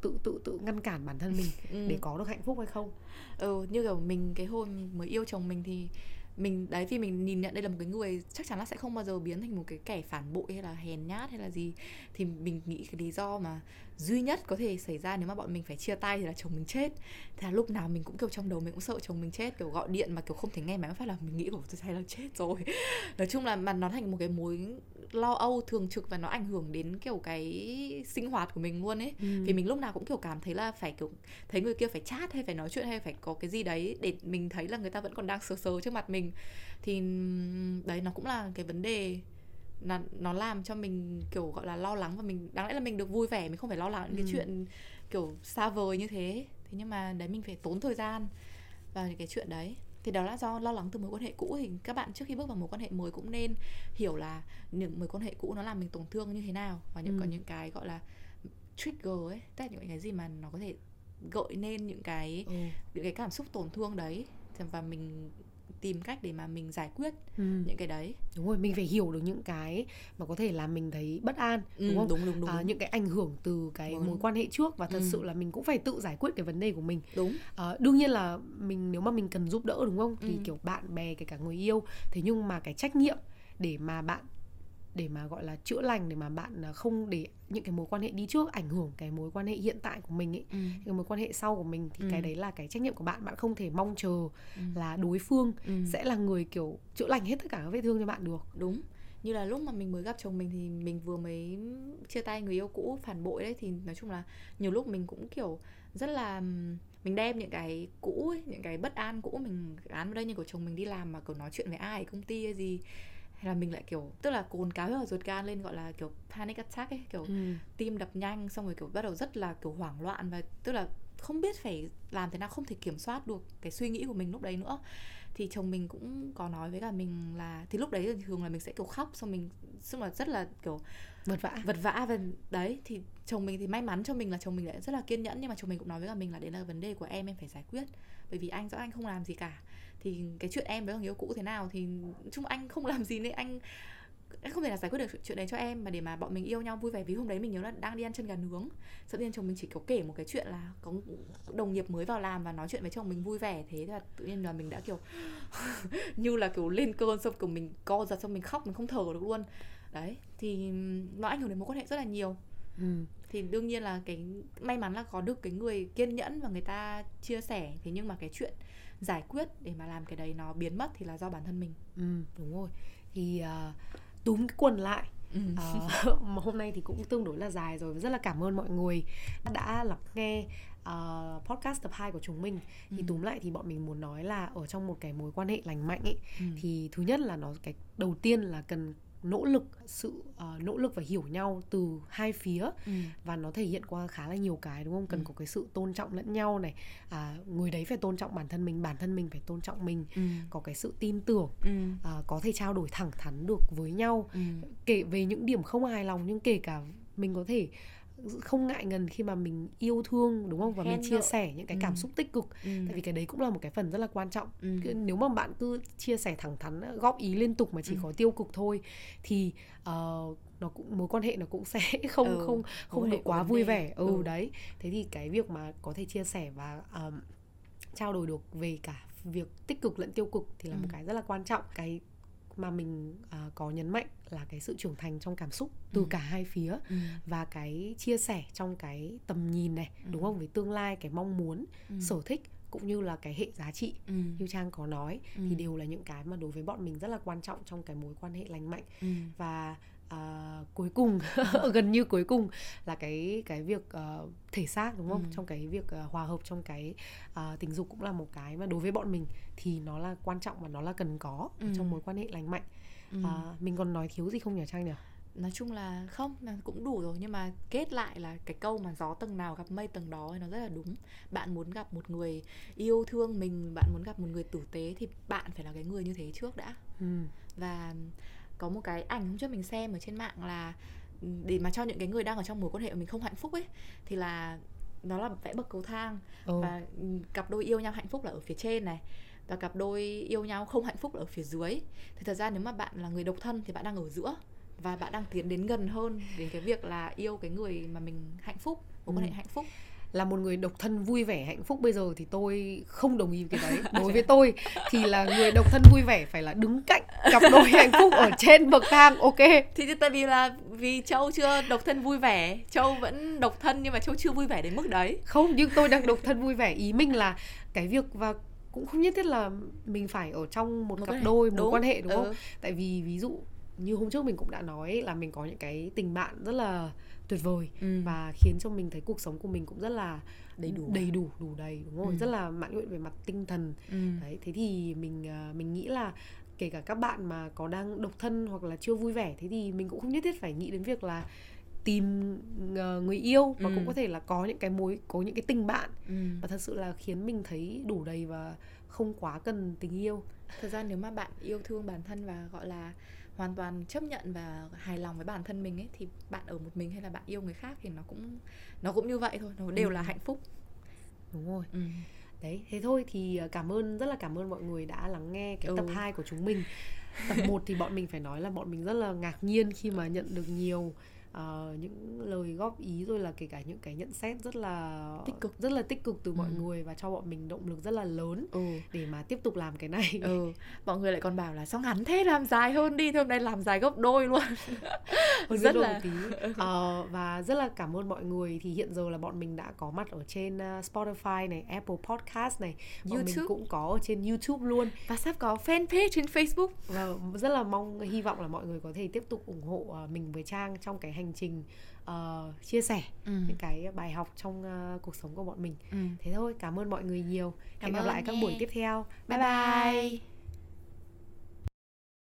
tự tự tự ngăn cản bản thân mình ừ. để có được hạnh phúc hay không ừ như kiểu mình cái hôm mới yêu chồng mình thì mình đấy vì mình nhìn nhận đây là một cái người chắc chắn là sẽ không bao giờ biến thành một cái kẻ phản bội hay là hèn nhát hay là gì thì mình nghĩ cái lý do mà duy nhất có thể xảy ra nếu mà bọn mình phải chia tay thì là chồng mình chết. Thì là lúc nào mình cũng kiểu trong đầu mình cũng sợ chồng mình chết kiểu gọi điện mà kiểu không thể nghe máy phát là mình nghĩ của tôi hay là chết rồi. (laughs) Nói chung là mà nó thành một cái mối lo âu thường trực và nó ảnh hưởng đến kiểu cái sinh hoạt của mình luôn ấy. Ừ. vì mình lúc nào cũng kiểu cảm thấy là phải kiểu thấy người kia phải chat hay phải nói chuyện hay phải có cái gì đấy để mình thấy là người ta vẫn còn đang sờ sờ trước mặt mình. Thì đấy nó cũng là cái vấn đề là nó làm cho mình kiểu gọi là lo lắng và mình đáng lẽ là mình được vui vẻ mình không phải lo lắng ừ. cái chuyện kiểu xa vời như thế thế nhưng mà đấy mình phải tốn thời gian vào cái chuyện đấy thì đó là do lo lắng từ mối quan hệ cũ thì các bạn trước khi bước vào mối quan hệ mới cũng nên hiểu là những mối quan hệ cũ nó làm mình tổn thương như thế nào và những ừ. có những cái gọi là trigger ấy tức là những cái gì mà nó có thể gợi nên những cái ừ. những cái cảm xúc tổn thương đấy và mình tìm cách để mà mình giải quyết ừ. những cái đấy đúng rồi mình phải hiểu được những cái mà có thể làm mình thấy bất an ừ, đúng không đúng đúng, đúng, à, những cái ảnh hưởng từ cái đúng. mối quan hệ trước và thật ừ. sự là mình cũng phải tự giải quyết cái vấn đề của mình đúng à, đương nhiên là mình nếu mà mình cần giúp đỡ đúng không thì ừ. kiểu bạn bè kể cả người yêu thế nhưng mà cái trách nhiệm để mà bạn để mà gọi là chữa lành để mà bạn à, không để những cái mối quan hệ đi trước ảnh hưởng cái mối quan hệ hiện tại của mình ấy ừ. cái mối quan hệ sau của mình thì ừ. cái đấy là cái trách nhiệm của bạn bạn không thể mong chờ ừ. là đối phương ừ. sẽ là người kiểu chữa lành hết tất cả các vết thương cho bạn được đúng như là lúc mà mình mới gặp chồng mình thì mình vừa mới chia tay người yêu cũ phản bội đấy thì nói chung là nhiều lúc mình cũng kiểu rất là mình đem những cái cũ ấy, những cái bất an cũ mình gán vào đây như của chồng mình đi làm mà kiểu nói chuyện với ai công ty hay gì hay là mình lại kiểu tức là cồn cáo ở ruột gan lên gọi là kiểu panic attack ấy kiểu ừ. tim đập nhanh xong rồi kiểu bắt đầu rất là kiểu hoảng loạn và tức là không biết phải làm thế nào không thể kiểm soát được cái suy nghĩ của mình lúc đấy nữa. Thì chồng mình cũng có nói với cả mình là thì lúc đấy thường là mình sẽ kiểu khóc xong mình xong là rất là kiểu vật vã. vật vã và đấy thì chồng mình thì may mắn cho mình là chồng mình lại rất là kiên nhẫn nhưng mà chồng mình cũng nói với cả mình là đấy là vấn đề của em em phải giải quyết. Bởi vì anh rõ anh không làm gì cả thì cái chuyện em với người yêu cũ thế nào thì chung anh không (laughs) làm gì nên anh anh không thể là giải quyết được chuyện đấy cho em. Mà để mà bọn mình yêu nhau vui vẻ vì hôm đấy mình nhớ là đang đi ăn chân gà nướng. Sau tiên chồng mình chỉ có kể một cái chuyện là có đồng nghiệp mới vào làm và nói chuyện với chồng mình vui vẻ thế là tự nhiên là mình đã kiểu (laughs) như là kiểu lên cơn xong kiểu mình co giật xong mình khóc mình không thở được luôn. Đấy thì nó ảnh hưởng đến mối quan hệ rất là nhiều. Ừ. thì đương nhiên là cái may mắn là có được cái người kiên nhẫn và người ta chia sẻ. Thế nhưng mà cái chuyện giải quyết để mà làm cái đấy nó biến mất thì là do bản thân mình ừ đúng rồi thì uh, túm cái quần lại Ừ. (laughs) uh, hôm nay thì cũng tương đối là dài rồi và rất là cảm ơn mọi người đã lắng nghe uh, podcast tập 2 của chúng mình thì ừ. túm lại thì bọn mình muốn nói là ở trong một cái mối quan hệ lành mạnh ấy ừ. thì thứ nhất là nó cái đầu tiên là cần nỗ lực sự uh, nỗ lực và hiểu nhau từ hai phía ừ. và nó thể hiện qua khá là nhiều cái đúng không cần ừ. có cái sự tôn trọng lẫn nhau này à, người đấy phải tôn trọng bản thân mình bản thân mình phải tôn trọng mình ừ. có cái sự tin tưởng ừ. à, có thể trao đổi thẳng thắn được với nhau ừ. kể về những điểm không hài lòng nhưng kể cả mình có thể không ngại ngần khi mà mình yêu thương đúng không và Khen mình chia sẻ những cái cảm ừ. xúc tích cực ừ. tại vì cái đấy cũng là một cái phần rất là quan trọng ừ. nếu mà bạn cứ chia sẻ thẳng thắn góp ý liên tục mà chỉ ừ. có tiêu cực thôi thì uh, nó cũng mối quan hệ nó cũng sẽ (laughs) không ừ. không không được quá vui vẻ ừ, ừ đấy thế thì cái việc mà có thể chia sẻ và um, trao đổi được về cả việc tích cực lẫn tiêu cực thì là ừ. một cái rất là quan trọng cái mà mình uh, có nhấn mạnh là cái sự trưởng thành trong cảm xúc từ ừ. cả hai phía ừ. và cái chia sẻ trong cái tầm nhìn này ừ. đúng không với tương lai cái mong muốn ừ. sở thích cũng như là cái hệ giá trị ừ. như trang có nói ừ. thì đều là những cái mà đối với bọn mình rất là quan trọng trong cái mối quan hệ lành mạnh ừ. và uh, cuối cùng (laughs) gần như cuối cùng là cái cái việc uh, thể xác đúng không ừ. trong cái việc uh, hòa hợp trong cái uh, tình dục cũng là một cái mà đối với bọn mình thì nó là quan trọng và nó là cần có ừ. trong mối quan hệ lành mạnh ừ. uh, mình còn nói thiếu gì không nhỉ trang nhỉ nói chung là không cũng đủ rồi nhưng mà kết lại là cái câu mà gió tầng nào gặp mây tầng đó nó rất là đúng bạn muốn gặp một người yêu thương mình bạn muốn gặp một người tử tế thì bạn phải là cái người như thế trước đã ừ. và có một cái ảnh hôm trước mình xem ở trên mạng là ừ, để mà cho những cái người đang ở trong mối quan hệ mà mình không hạnh phúc ấy thì là nó là vẽ bậc cầu thang ừ. và cặp đôi yêu nhau hạnh phúc là ở phía trên này và cặp đôi yêu nhau không hạnh phúc là ở phía dưới thì thật ra nếu mà bạn là người độc thân thì bạn đang ở giữa và bạn đang tiến đến gần hơn đến cái việc là yêu cái người mà mình hạnh phúc mối quan hệ ừ. hạnh phúc là một người độc thân vui vẻ hạnh phúc bây giờ thì tôi không đồng ý với cái đấy (laughs) đối với tôi thì là người độc thân vui vẻ phải là đứng cạnh cặp đôi (laughs) hạnh phúc ở trên bậc thang ok thì tại vì là vì châu chưa độc thân vui vẻ châu vẫn độc thân nhưng mà châu chưa vui vẻ đến mức đấy không nhưng tôi đang độc thân (laughs) vui vẻ ý mình là cái việc và cũng không nhất thiết là mình phải ở trong một, một cặp đôi mối quan hệ đúng ừ. không tại vì ví dụ như hôm trước mình cũng đã nói là mình có những cái tình bạn rất là tuyệt vời ừ. và khiến cho mình thấy cuộc sống của mình cũng rất là đầy đủ đầy đủ đủ đầy đúng không ừ. rất là mãn nguyện về mặt tinh thần ừ. đấy thế thì mình ờ, mình nghĩ là kể cả các bạn mà có đang độc thân hoặc là chưa vui vẻ thế thì mình cũng không nhất thiết phải nghĩ đến việc là tìm ờ, người yêu và ừ. cũng có thể là có những cái mối có những cái tình bạn ừ. và thật sự là khiến mình thấy đủ đầy và không quá cần tình yêu thật ra nếu mà bạn yêu thương bản thân và gọi là hoàn toàn chấp nhận và hài lòng với bản thân mình ấy thì bạn ở một mình hay là bạn yêu người khác thì nó cũng nó cũng như vậy thôi nó đều ừ. là hạnh phúc đúng rồi ừ. Đấy thế thôi thì ờ, cảm ơn rất là cảm ơn mọi người đã lắng nghe cái ừ. tập 2 của chúng mình tập 1 thì bọn mình phải nói là bọn mình rất là ngạc nhiên khi mà nhận được nhiều uh, những lời góp ý rồi là kể cả những cái nhận xét rất là tích cực rất là tích cực từ ừ. mọi người và cho bọn mình động lực rất là lớn ừ. để mà tiếp tục làm cái này ừ. mọi người lại còn bảo là sao ngắn thế làm dài hơn đi thôi đây làm dài gấp đôi luôn (laughs) rất là tí. Uh, (laughs) và rất là cảm ơn mọi người thì hiện giờ là bọn mình đã có mặt ở trên uh, Spotify này Apple Podcast này bọn YouTube. mình cũng có ở trên YouTube luôn và sắp có fanpage trên Facebook và rất là mong hy vọng là mọi người có thể tiếp tục ủng hộ mình với Trang trong cái hành trình uh, chia sẻ ừ. những cái bài học trong uh, cuộc sống của bọn mình ừ. thế thôi cảm ơn mọi người nhiều hẹn gặp lại các buổi tiếp theo bye bye, bye.